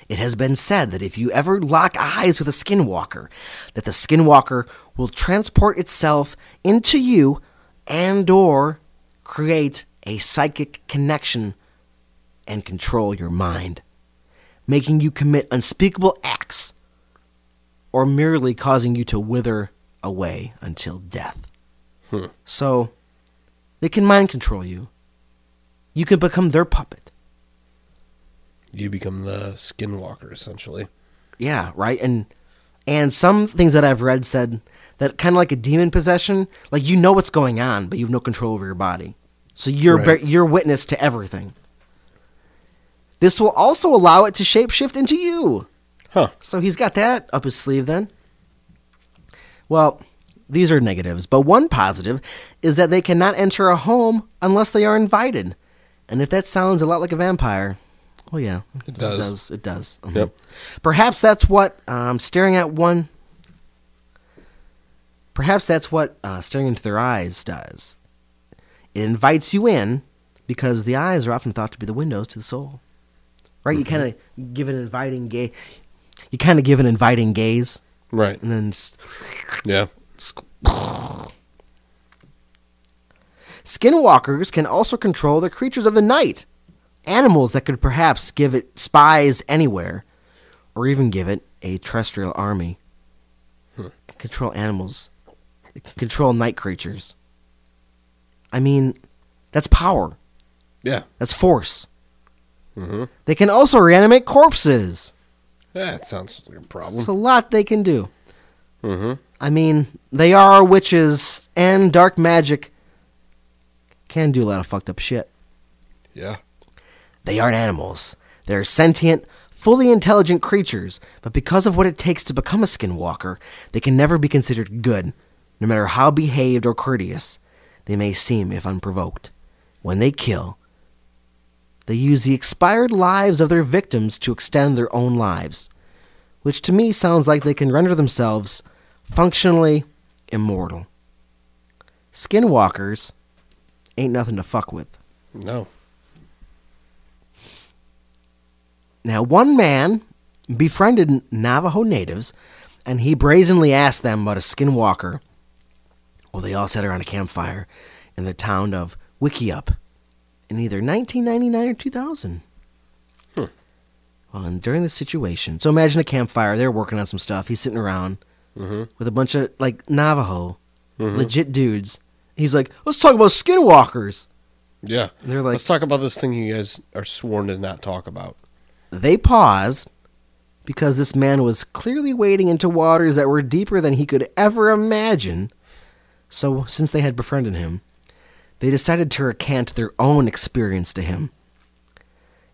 it has been said that if you ever lock eyes with a skinwalker, that the skinwalker will transport itself into you and or create a psychic connection and control your mind, making you commit unspeakable acts or merely causing you to wither away until death. Hmm. So, they can mind control you. You can become their puppet. You become the skinwalker, essentially. Yeah, right. And and some things that I've read said that kind of like a demon possession, like you know what's going on, but you have no control over your body. So you're Right. ba- you're witness to everything. This will also allow it to shapeshift into you. Huh. So he's got that up his sleeve then. Well, these are negatives, but one positive is that they cannot enter a home unless they are invited. And if that sounds a lot like a vampire, well, yeah, It does. It does. It does. Mhm. Yep. Perhaps that's what um, staring at one. Perhaps that's what uh, staring into their eyes does. It invites you in because the eyes are often thought to be the windows to the soul. Right? You mm-hmm. kind of give an inviting gaze. You kind of give an inviting gaze, Right. and then Yeah. Skinwalkers can also control the creatures of the night, animals that could perhaps give it spies anywhere, or even give it a terrestrial army. Hmm. Control animals, control night creatures. I mean, that's power. Yeah. That's force. Mm-hmm. They can also reanimate corpses. That sounds like a problem. It's a lot they can do. Mm-hmm. I mean, they are witches, and dark magic can do a lot of fucked up shit. Yeah. They aren't animals. They're sentient, fully intelligent creatures, but because of what it takes to become a skinwalker, they can never be considered good, no matter how behaved or courteous they may seem if unprovoked. When they kill, they use the expired lives of their victims to extend their own lives, which to me sounds like they can render themselves functionally immortal. Skinwalkers ain't nothing to fuck with. No. Now, one man befriended Navajo natives, and he brazenly asked them about a skinwalker. Well, they all sat around a campfire in the town of Wikieup in either 1999 or 2000. Hmm. Well, and during this situation, so imagine a campfire. They're working on some stuff. He's sitting around Mm-hmm. with a bunch of like Navajo, Mhm. legit dudes. He's like, "Let's talk about skinwalkers." Yeah. And they're like, Let's talk about this thing you guys are sworn to not talk about. They paused because this man was clearly wading into waters that were deeper than he could ever imagine. So, since they had befriended him, they decided to recant their own experience to him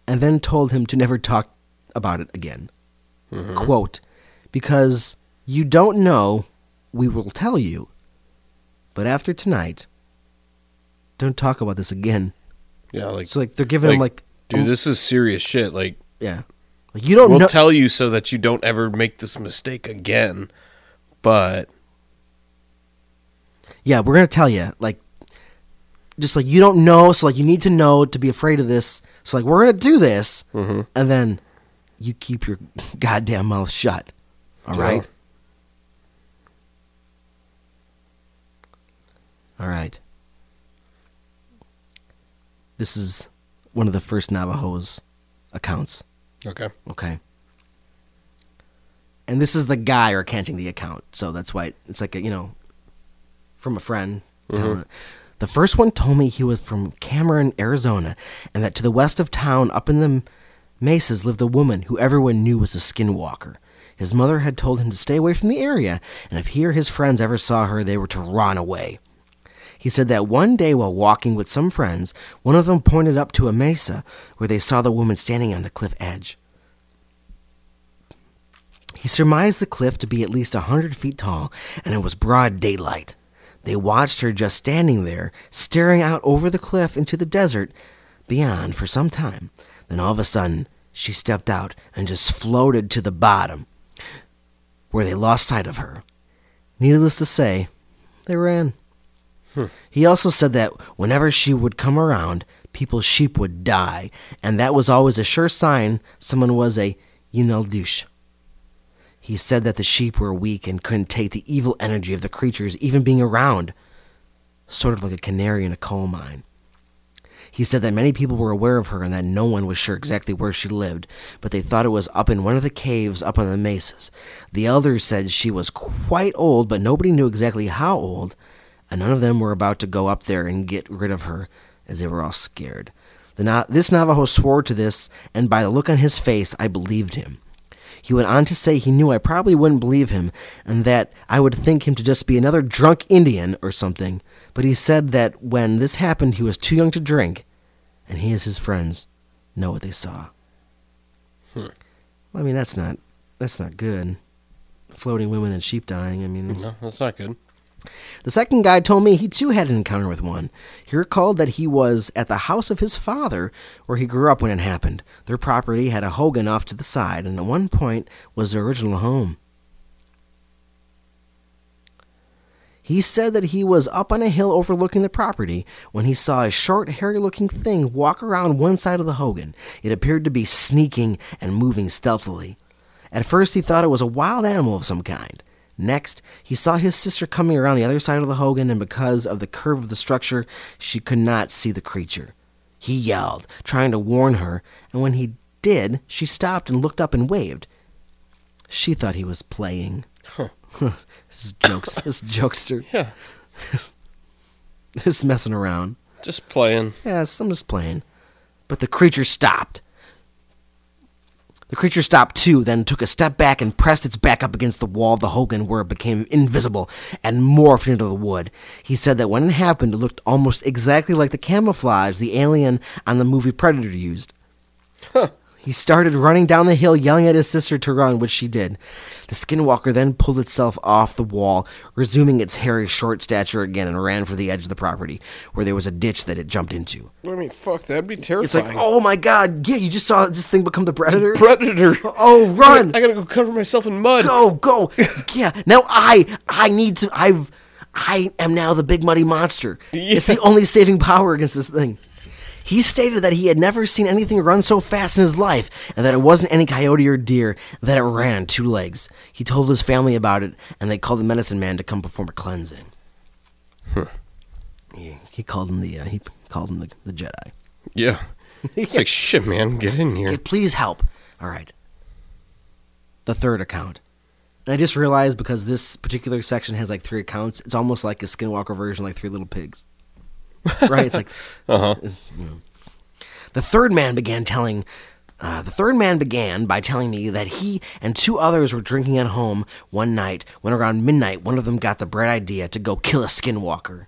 and then told him to never talk about it again. Mhm. Quote, because you don't know, we will tell you. But after tonight, don't talk about this again. Yeah, like, So, like, they're giving him, like, dude, um, this is serious shit. Like, yeah. Like, you don't we'll know. tell you so that you don't ever make this mistake again. But yeah, we're gonna tell you, like, just like you don't know, so like you need to know to be afraid of this. So like we're gonna do this, Mhm. and then you keep your goddamn mouth shut. All Yeah. right. All right. This is one of the first Navajo's accounts. okay, Okay. And this is the guy recanting the account, so that's why it's like a, you know, from a friend. Mm-hmm. it. The first one told me he was from Cameron, Arizona, and that to the west of town, up in the mesas, lived a woman who everyone knew was a skinwalker. His mother had told him to stay away from the area, and if he or his friends ever saw her, they were to run away. He said that one day while walking with some friends, one of them pointed up to a mesa where they saw the woman standing on the cliff edge. He surmised the cliff to be at least a hundred feet tall, and it was broad daylight. They watched her just standing there, staring out over the cliff into the desert beyond for some time. Then all of a sudden, she stepped out and just floated to the bottom, where they lost sight of her. Needless to say, they ran. Hmm. He also said that whenever she would come around, people's sheep would die, and that was always a sure sign someone was a Yinaldush. He said that the sheep were weak and couldn't take the evil energy of the creatures even being around, sort of like a canary in a coal mine. He said that many people were aware of her and that no one was sure exactly where she lived, but they thought it was up in one of the caves up on the mesas. The elders said she was quite old, but nobody knew exactly how old, and none of them were about to go up there and get rid of her, as they were all scared. The this Navajo swore to this, and by the look on his face, I believed him. He went on to say he knew I probably wouldn't believe him, and that I would think him to just be another drunk Indian or something. But he said that when this happened, he was too young to drink, and he and his friends know what they saw. Hmm. Well, I mean, that's not that's not good. Floating women and sheep dying. I mean, it's, no, that's not good. The second guy told me he too had an encounter with one. He recalled that he was at the house of his father, where he grew up when it happened. Their property had a hogan off to the side, and at one point was their original home. He said that he was up on a hill overlooking the property when he saw a short, hairy looking thing walk around one side of the hogan. It appeared to be sneaking and moving stealthily. At first, he thought it was a wild animal of some kind. Next, he saw his sister coming around the other side of the hogan, and because of the curve of the structure, she could not see the creature. He yelled, trying to warn her, and when he did, she stopped and looked up and waved. She thought he was playing. Huh. this is jokes. this jokester. Yeah, This messing around. just playing. Yes, I'm just playing. But the creature stopped. The creature stopped too, then took a step back and pressed its back up against the wall of the Hogan where it became invisible and morphed into the wood. He said that when it happened, it looked almost exactly like the camouflage the alien on the movie Predator used. He started running down the hill, yelling at his sister to run, which she did. The skinwalker then pulled itself off the wall, resuming its hairy, short stature again, and ran for the edge of the property, where there was a ditch that it jumped into. I mean, fuck, that'd be terrifying. It's like, oh my god, yeah, you just saw this thing become the predator. predator. Oh, run! I gotta go cover myself in mud. go, go, yeah. Now I, I need to. I've, I am now the big muddy monster. It's the only saving power against this thing. He stated that he had never seen anything run so fast in his life, and that it wasn't any coyote or deer, that it ran on two legs. He told his family about it, and they called the medicine man to come perform a cleansing. Yeah, he called him the uh, he called him the, the Jedi. Yeah. It's like shit, man. Get in here. Okay, please help. All right. The third account. And I just realized because this particular section has like three accounts, it's almost like a Skinwalker version, like Three Little Pigs. right? It's like, Uh-huh. it's, you know. The third man began telling. Uh, the third man began by telling me that he and two others were drinking at home one night when around midnight one of them got the bright idea to go kill a skinwalker.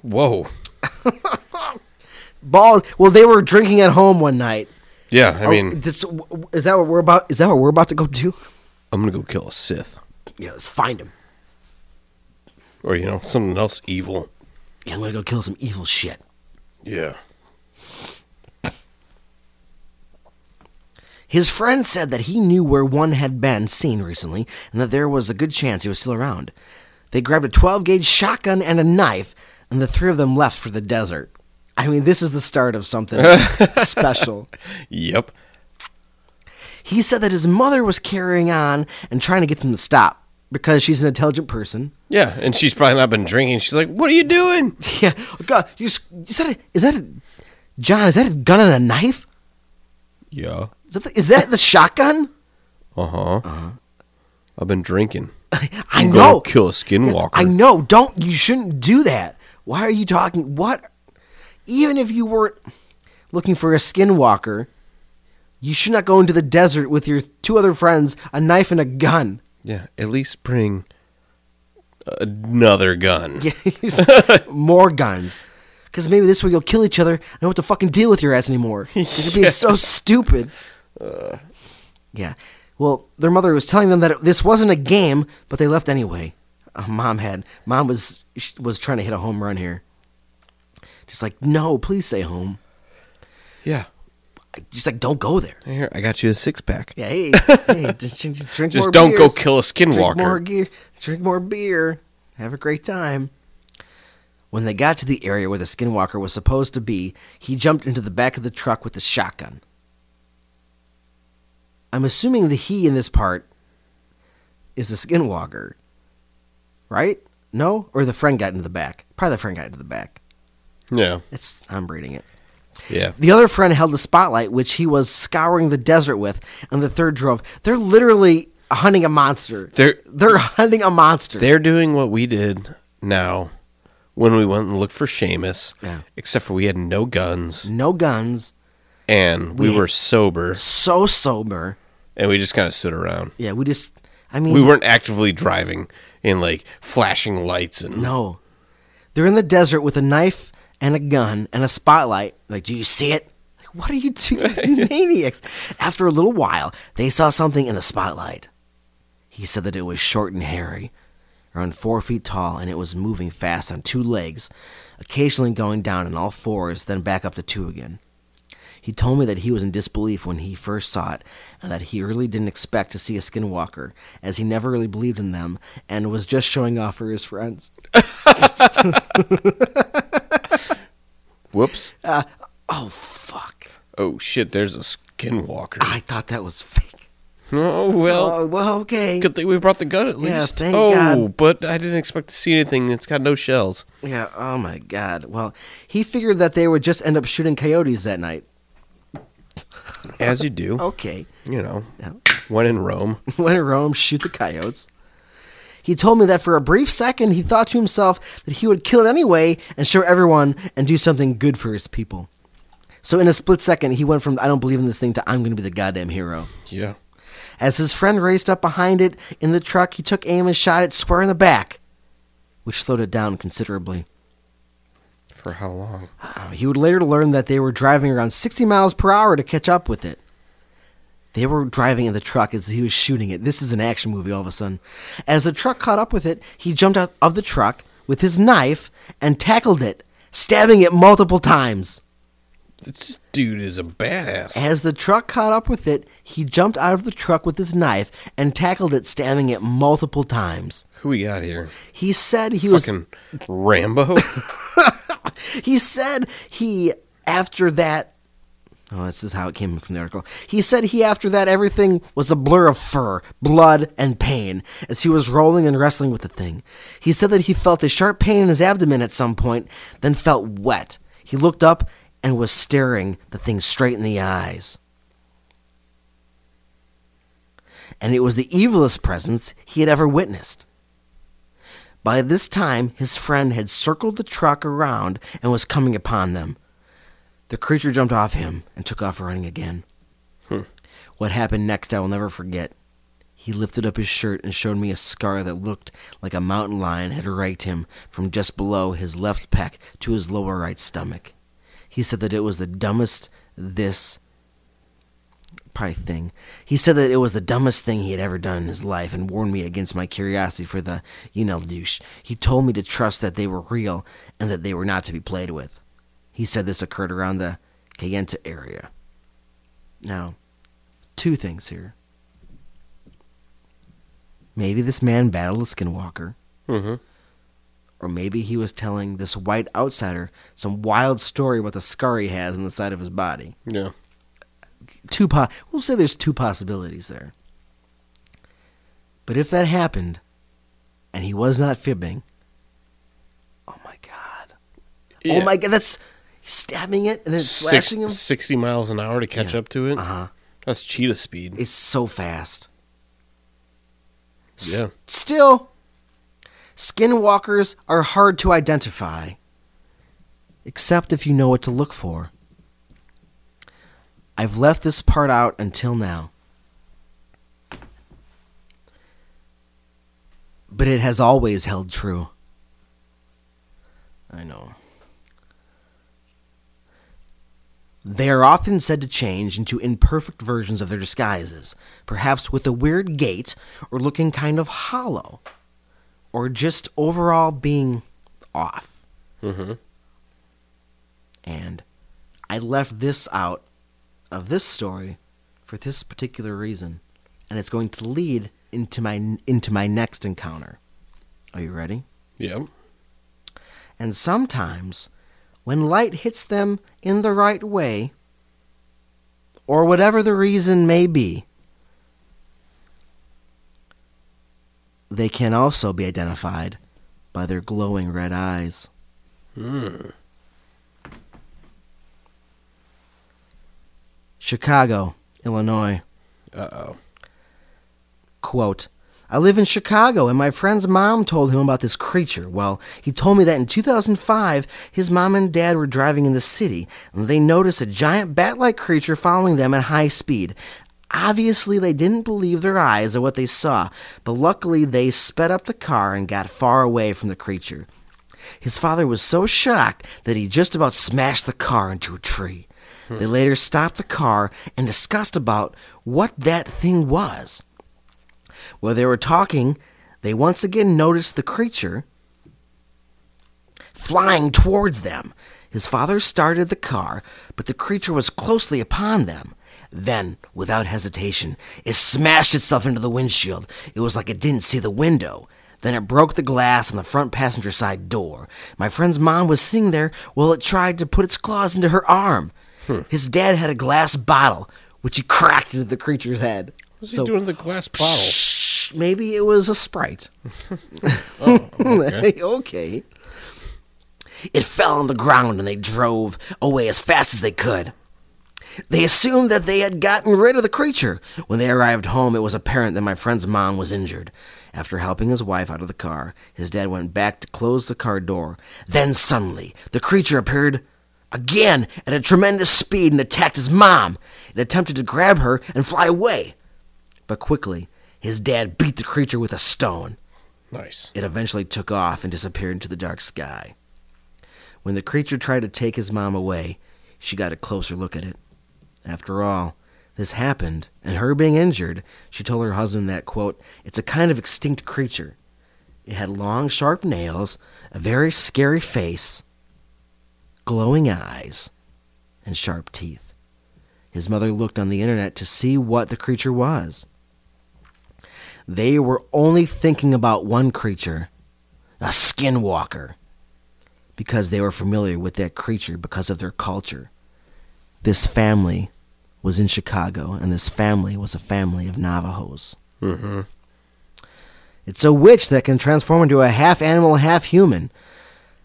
Whoa. Ball. Well, they were drinking at home one night. Yeah, I mean, this is that what we're about? Is that what we're about to go do? I'm gonna go kill a Sith. Yeah, let's find him. Or, you know, something else evil. Yeah, I'm gonna go kill some evil shit. Yeah. His friend said that he knew where one had been seen recently, and that there was a good chance he was still around. They grabbed a 12 gauge shotgun and a knife, and the three of them left for the desert. I mean, this is the start of something special. Yep. He said that his mother was carrying on and trying to get them to stop because she's an intelligent person. Yeah, and she's probably not been drinking. She's like, "What are you doing?" Yeah, God, you, is that a, is that a, John? Is that a gun and a knife? Yeah. Is that the, is that the shotgun? Uh huh. I've been drinking. I I'm know. kill a skinwalker. I know. Don't you shouldn't do that. Why are you talking? What? Even if you weren't looking for a skinwalker, you should not go into the desert with your two other friends, a knife and a gun. Yeah, at least bring another gun. Yeah, more guns. Because maybe this way you'll kill each other. I don't have to fucking deal with your ass anymore. It'd be so stupid. Yeah. Well, their mother was telling them that it, this wasn't a game, but they left anyway. Uh, mom had. Mom was was trying to hit a home run here. Just like, no, please stay home. Yeah. Just like, don't go there. Here, I got you a six pack. Yeah, hey, hey, just, just drink Just more don't go kill a skinwalker. Drink more gear. Drink more beer. Have a great time. When they got to the area where the skinwalker was supposed to be, he jumped into the back of the truck with the shotgun. I'm assuming the he in this part is the skinwalker. Right? No? Or the friend got into the back. Probably the friend got into the back. Yeah. It's I'm reading it. Yeah. The other friend held the spotlight, which he was scouring the desert with, and the third drove. They're literally hunting a monster. They're They're hunting a monster. they're doing what we did now when we went and looked for Seamus. Yeah. Except for we had no guns no guns, and we We- were sober so sober. and we just kind of stood around. Yeah, we just. I mean, We weren't actively driving in like flashing lights and no. They're in the desert with a knife and a gun and a spotlight. Like, do you see it? Like, what are you doing, maniacs? After a little while, they saw something in the spotlight. He said that it was short and hairy, around four feet tall, and it was moving fast on two legs, occasionally going down on all fours, then back up to two again. He told me that he was in disbelief when he first saw it, and that he really didn't expect to see a skinwalker, as he never really believed in them, and was just showing off for his friends. whoops. Uh, oh, fuck. Oh shit, there's a skinwalker. I thought that was fake. Oh well. Oh, well, okay. Good thing we brought the gun at least. Yeah, thank oh, God. but I didn't expect to see anything that's got no shells. Yeah, oh my god. Well, he figured that they would just end up shooting coyotes that night. As you do. Okay. You know. Yeah. When in Rome. when in Rome, shoot the coyotes. He told me that for a brief second he thought to himself that he would kill it anyway and show everyone and do something good for his people. So in a split second, he went from I don't believe in this thing to I'm going to be the goddamn hero. Yeah. As his friend raced up behind it in the truck, he took aim and shot it square in the back, which slowed it down considerably. For how long? Uh, he would later learn that they were driving around 60 miles per hour to catch up with it. They were driving in the truck as he was shooting it. This is an action movie all of a sudden. As the truck caught up with it, he jumped out of the truck with his knife and tackled it, stabbing it multiple times. This dude is a badass. As the truck caught up with it, he jumped out of the truck with his knife and tackled it, stabbing it multiple times. Who we got here? He said he was Fucking Rambo. He said he, after that, oh, this is how it came from the article. He said he, after that, everything was a blur of fur, blood, and pain as he was rolling and wrestling with the thing. He said that he felt a sharp pain in his abdomen at some point, then felt wet. He looked up and was staring the thing straight in the eyes. And it was the evilest presence he had ever witnessed. By this time, his friend had circled the truck around and was coming upon them. The creature jumped off him and took off running again. Hmm. What happened next, I will never forget. He lifted up his shirt and showed me a scar that looked like a mountain lion had raked him from just below his left pec to his lower right stomach. He said that it was the dumbest this probably thing. He said that it was the dumbest thing he had ever done in his life and warned me against my curiosity for the Yinel He told me to trust that they were real and that they were not to be played with. He said this occurred around the Kayenta area. Now, two things here. Maybe this man battled a skinwalker, mm-hmm. or maybe he was telling this white outsider some wild story about the scar he has on the side of his body Yeah. two po- we'll say there's two possibilities there. But if that happened and he was not fibbing, oh my god. Yeah. Oh my god, that's stabbing it and then Six- slashing him. 60 miles an hour to catch Yeah. up to it. Uh-huh. That's cheetah speed. It's so fast. S- Yeah. Still, skinwalkers are hard to identify, except if you know what to look for. I've left this part out until now. But it has always held true. I know. They are often said to change into imperfect versions of their disguises, perhaps with a weird gait or looking kind of hollow, or just overall being off. Mm-hmm. And I left this out of this story for this particular reason, and it's going to lead into my into my next encounter. Are you ready? Yep. And sometimes, when light hits them in the right way, or whatever the reason may be, they can also be identified by their glowing red eyes. Mm. Chicago, Illinois. Uh oh. Quote, I live in Chicago, and my friend's mom told him about this creature. Well, he told me that in 2005, his mom and dad were driving in the city, and they noticed a giant bat like creature following them at high speed. Obviously, they didn't believe their eyes or what they saw, but luckily, they sped up the car and got far away from the creature. His father was so shocked that he just about smashed the car into a tree. Hmm. They later stopped the car and discussed about what that thing was. While they were talking, they once again noticed the creature flying towards them. His father started the car, but the creature was closely upon them. Then, without hesitation, it smashed itself into the windshield. It was like it didn't see the window. Then it broke the glass on the front passenger side door. My friend's mom was sitting there while it tried to put its claws into her arm. Hmm. His dad had a glass bottle, which he cracked into the creature's head. What What's he doing with the glass bottle? Maybe it was a sprite. Oh, okay. okay. It fell on the ground and they drove away as fast as they could. They assumed that they had gotten rid of the creature. When they arrived home, it was apparent that my friend's mom was injured. After helping his wife out of the car, his dad went back to close the car door. Then suddenly, the creature appeared again at a tremendous speed and attacked his mom. It attempted to grab her and fly away. But quickly, his dad beat the creature with a stone. Nice. It eventually took off and disappeared into the dark sky. When the creature tried to take his mom away, she got a closer look at it. After all, this happened, and her being injured, she told her husband that, quote, it's a kind of extinct creature. It had long, sharp nails, a very scary face, glowing eyes, and sharp teeth. His mother looked on the internet to see what the creature was. They were only thinking about one creature, a skinwalker, because they were familiar with that creature because of their culture. This family was in Chicago, and this family was a family of Navajos. Mm-hmm. It's a witch that can transform into a half animal, half human.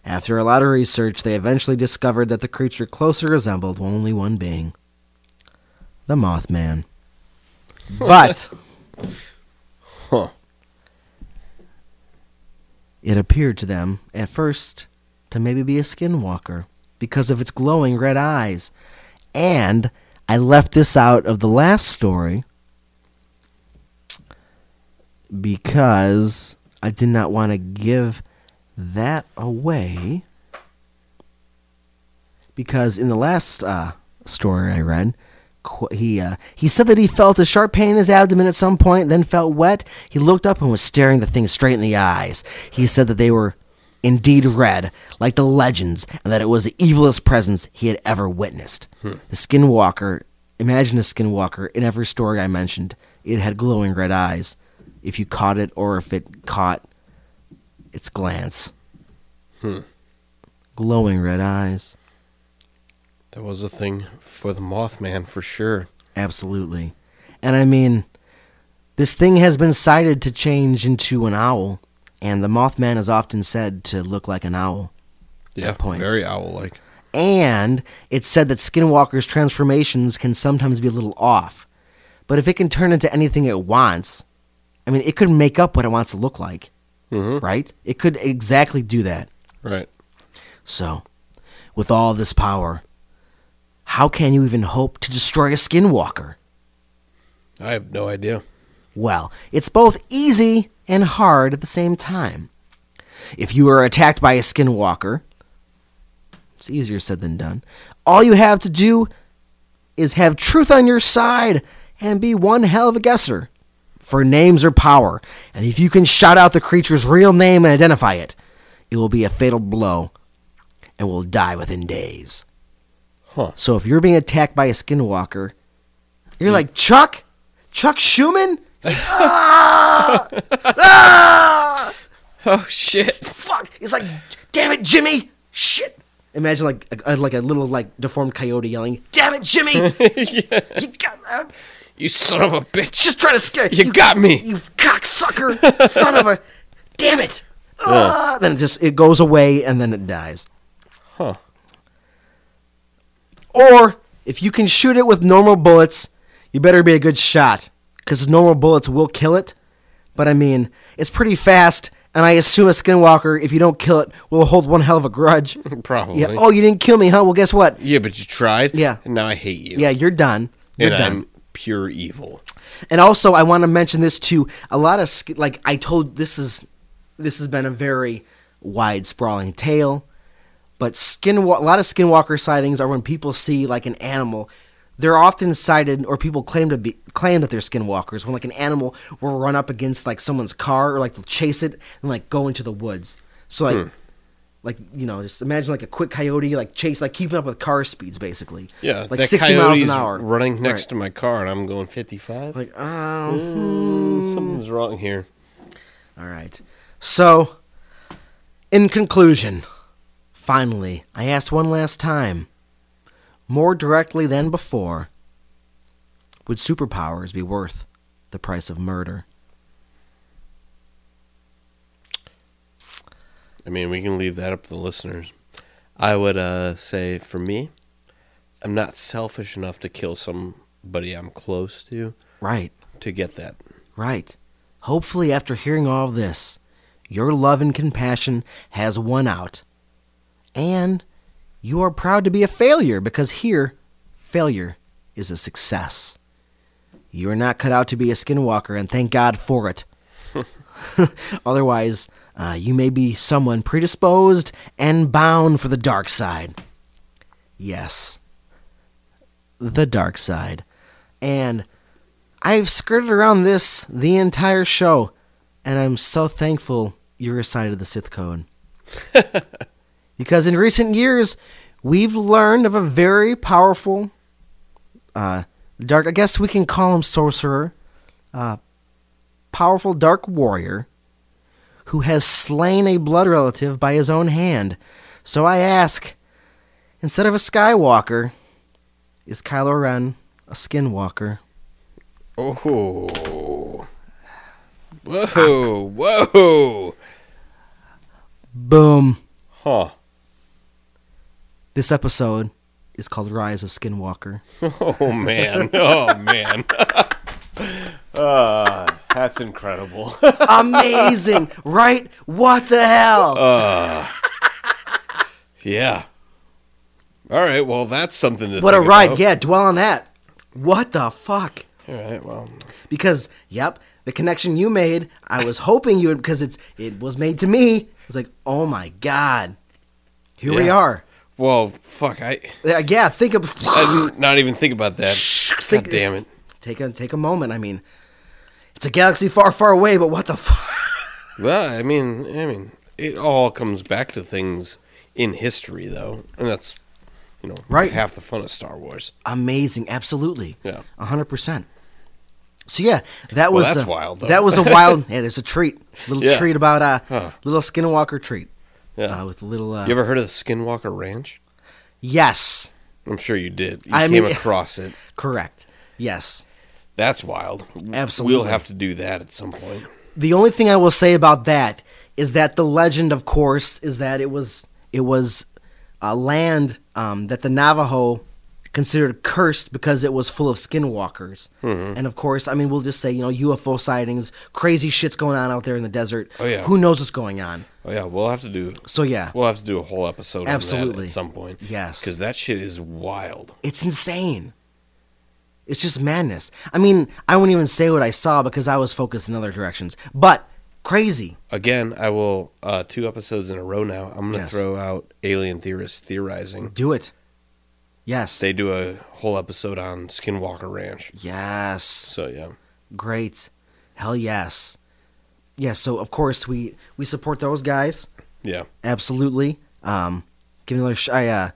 After a lot of research, they eventually discovered that the creature closer resembled only one being the Mothman. But Huh. it appeared to them, at first, to maybe be a skinwalker because of its glowing red eyes. And I left this out of the last story because I did not want to give that away. Because in the last uh, story I read, he uh, he said that he felt a sharp pain in his abdomen at some point, then felt wet. He looked up and was staring the thing straight in the eyes. He said that they were indeed red, like the legends, and that it was the evilest presence he had ever witnessed. The skinwalker, imagine a skinwalker in every story I mentioned. It had glowing red eyes. If you caught it, or if it caught its glance, glowing red eyes. That was a thing for the Mothman for sure. Absolutely. And I mean, this thing has been cited to change into an owl, and the Mothman is often said to look like an owl. Yeah, very owl-like. And it's said that Skinwalker's transformations can sometimes be a little off. But if it can turn into anything it wants, I mean, it could make up what it wants to look like, Mm-hmm. right? It could exactly do that. Right. So, with all this power, how can you even hope to destroy a Skinwalker? I have no idea. Well, it's both easy and hard at the same time. If you are attacked by a skinwalker, it's easier said than done. All you have to do is have truth on your side and be one hell of a guesser. For names are power, and if you can shout out the creature's real name and identify it, it will be a fatal blow and will die within days. Huh. So if you're being attacked by a skinwalker, you're like, Chuck? Chuck Schumann? Like, ah! ah! Oh shit. Fuck! He's like, damn it, Jimmy! Shit! Imagine like a, like a little like deformed coyote yelling, "Damn it, Jimmy! You got uh, You son of a bitch. just trying to scare You got me. you cocksucker, son of a, damn it!" Ah! Then it just it goes away and then it dies. Huh. Or if you can shoot it with normal bullets, you better be a good shot because normal bullets will kill it. But I mean, it's pretty fast, and I assume a skinwalker, if you don't kill it, will hold one hell of a grudge. Probably. Yeah. Oh, you didn't kill me, huh? Well, guess what? Yeah, but you tried. Yeah. And now I hate you. Yeah, you're done. You're and done. I'm pure evil. And also, I want to mention this too. A lot of sk- like I told, this is this has been a very wide, sprawling tale. But skin, a lot of skinwalker sightings are when people see like an animal. They're often cited, or people claim to be claim that they're skinwalkers when like an animal will run up against like someone's car or like they'll chase it and like go into the woods. So like. Like you know, just imagine like a quick coyote, like chase, like keeping up with car speeds, basically. Yeah. like sixty miles an hour, Running next Right. to my car, and I'm going 55. Like, um, Mm, something's wrong here. All right. So, in conclusion, finally, I asked one last time, more directly than before, would superpowers be worth the price of murder? I mean, we can leave that up to the listeners. I would uh, say for me, I'm not selfish enough to kill somebody I'm close to Right, to get that. right. Hopefully, after hearing all this, your love and compassion has won out, and you are proud to be a failure because here, failure is a success. You are not cut out to be a skinwalker, and thank God for it. Otherwise, uh, you may be someone predisposed and bound for the dark side. Yes, the dark side. And I've skirted around this the entire show, and I'm so thankful you're a side of the Sith Code. because in recent years, we've learned of a very powerful, uh, dark, I guess we can call him sorcerer, uh, powerful dark warrior who has slain a blood relative by his own hand. So I ask, instead of a Skywalker, is Kylo Ren a skinwalker? Oh. Whoa. Whoa. Boom. Huh. This episode is called Rise of Skinwalker. Oh, man. Oh, man. uh, that's incredible. Amazing, right? What the hell? yeah. All right. Well, that's something to what a ride. about. Yeah, dwell on that. What the fuck? All right. Well, Because, yep, the connection you made, I was hoping you would, because it's it was made to me. It's like, oh my god, here we are. Well, fuck. I, Yeah, yeah, think of. I didn't not even think about that. God think damn it. Take a take a moment. I mean, it's a galaxy far, far away, but what the fuck? Well, I mean, I mean, it all comes back to things in history, though, and that's, you know, Right. half the fun of Star Wars. Amazing, absolutely. Yeah. A hundred percent. So yeah, that Well, was that's uh, wild, though. That was a wild. Yeah, there's a treat, little Yeah. treat about uh, Huh. little Skinwalker treat. Yeah. Uh, with a little. Uh, you ever heard of the Skinwalker Ranch? yes, I'm sure you did. You I came mean- across it. correct. Yes. That's wild. Absolutely. We'll have to do that at some point. The only thing I will say about that is that the legend, of course, is that it was it was a land um, that the Navajo considered cursed because it was full of skinwalkers. Mm-hmm. And of course, I mean, we'll just say you know UFO sightings, crazy shit's going on out there in the desert. Oh, yeah. Who knows what's going on? Oh yeah, we'll have to do. So yeah, We'll have to do a whole episode on that Absolutely. at some point. Yes. because that shit is wild. it's insane. It's just madness. I mean, I wouldn't even say what I saw because I was focused in other directions. But crazy. Again, I will uh, two episodes in a row now. I'm gonna Yes. throw out alien theorists theorizing. Do it. Yes. They do a whole episode on Skinwalker Ranch. yes. So yeah, Great. Hell yes. Yeah, so of course we we support those guys. yeah. Absolutely. Um give me another sh- I uh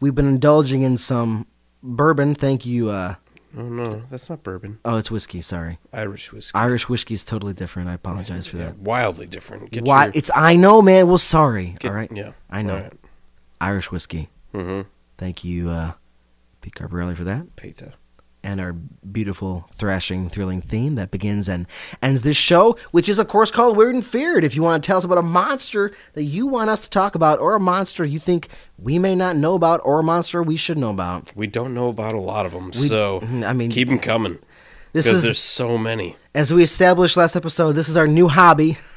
we've been indulging in some bourbon. Thank you uh Oh no, that's not bourbon. oh, it's whiskey, sorry. Irish whiskey. Irish whiskey is totally different. I apologize for Yeah, that. wildly different. Get Why your- it's I know, man. Well, sorry. get- all right. Yeah, I know. Right. Irish whiskey. Mm-hmm. Thank you uh Pete Carbarelli for that. Peta. and our beautiful, thrashing, thrilling theme that begins and ends this show, which is, of course, called Weird and Feared. If you want to tell us about a monster that you want us to talk about, or a monster you think we may not know about, or a monster we should know about, We don't know about a lot of them, We- so I mean, keep them coming this because is, there's so many. as we established last episode, this is our new hobby.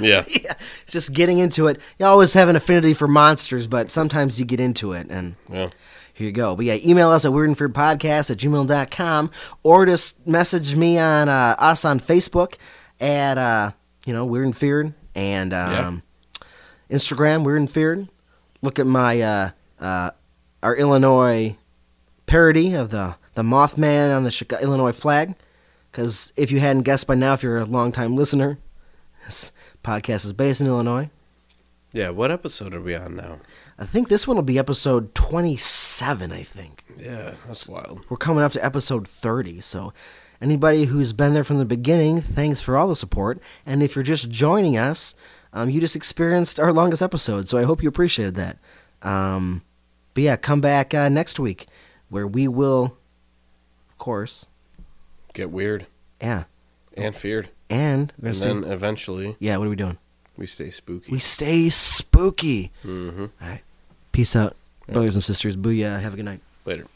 Yeah. yeah, just getting into it. You always have an affinity for monsters, but sometimes you get into it, and yeah. Here you go. But yeah, email us at weirdandfearedpodcast at gmail.com or just message me on uh, us on Facebook at, uh, you know, Weird and Feared and um, Instagram, Weird and Feared. Look at my, uh, uh, our Illinois parody of the, the Mothman on the Chicago, Illinois flag. Because if you hadn't guessed by now, if you're a longtime listener, podcast is based in Illinois. Yeah. What episode are we on now? I think this one will be episode 27, I think. Yeah, that's wild. We're coming up to episode 30, so anybody who's been there from the beginning, thanks for all the support. And if you're just joining us, um, you just experienced our longest episode, so I hope you appreciated that. Um, but yeah, come back uh, next week where we will, of course, Get weird yeah, and feared, and we're and then say, eventually yeah, what are we doing? we stay spooky. We stay spooky. mm-hmm. All right, peace out, brothers and sisters. Booyah. Have a good night. Later.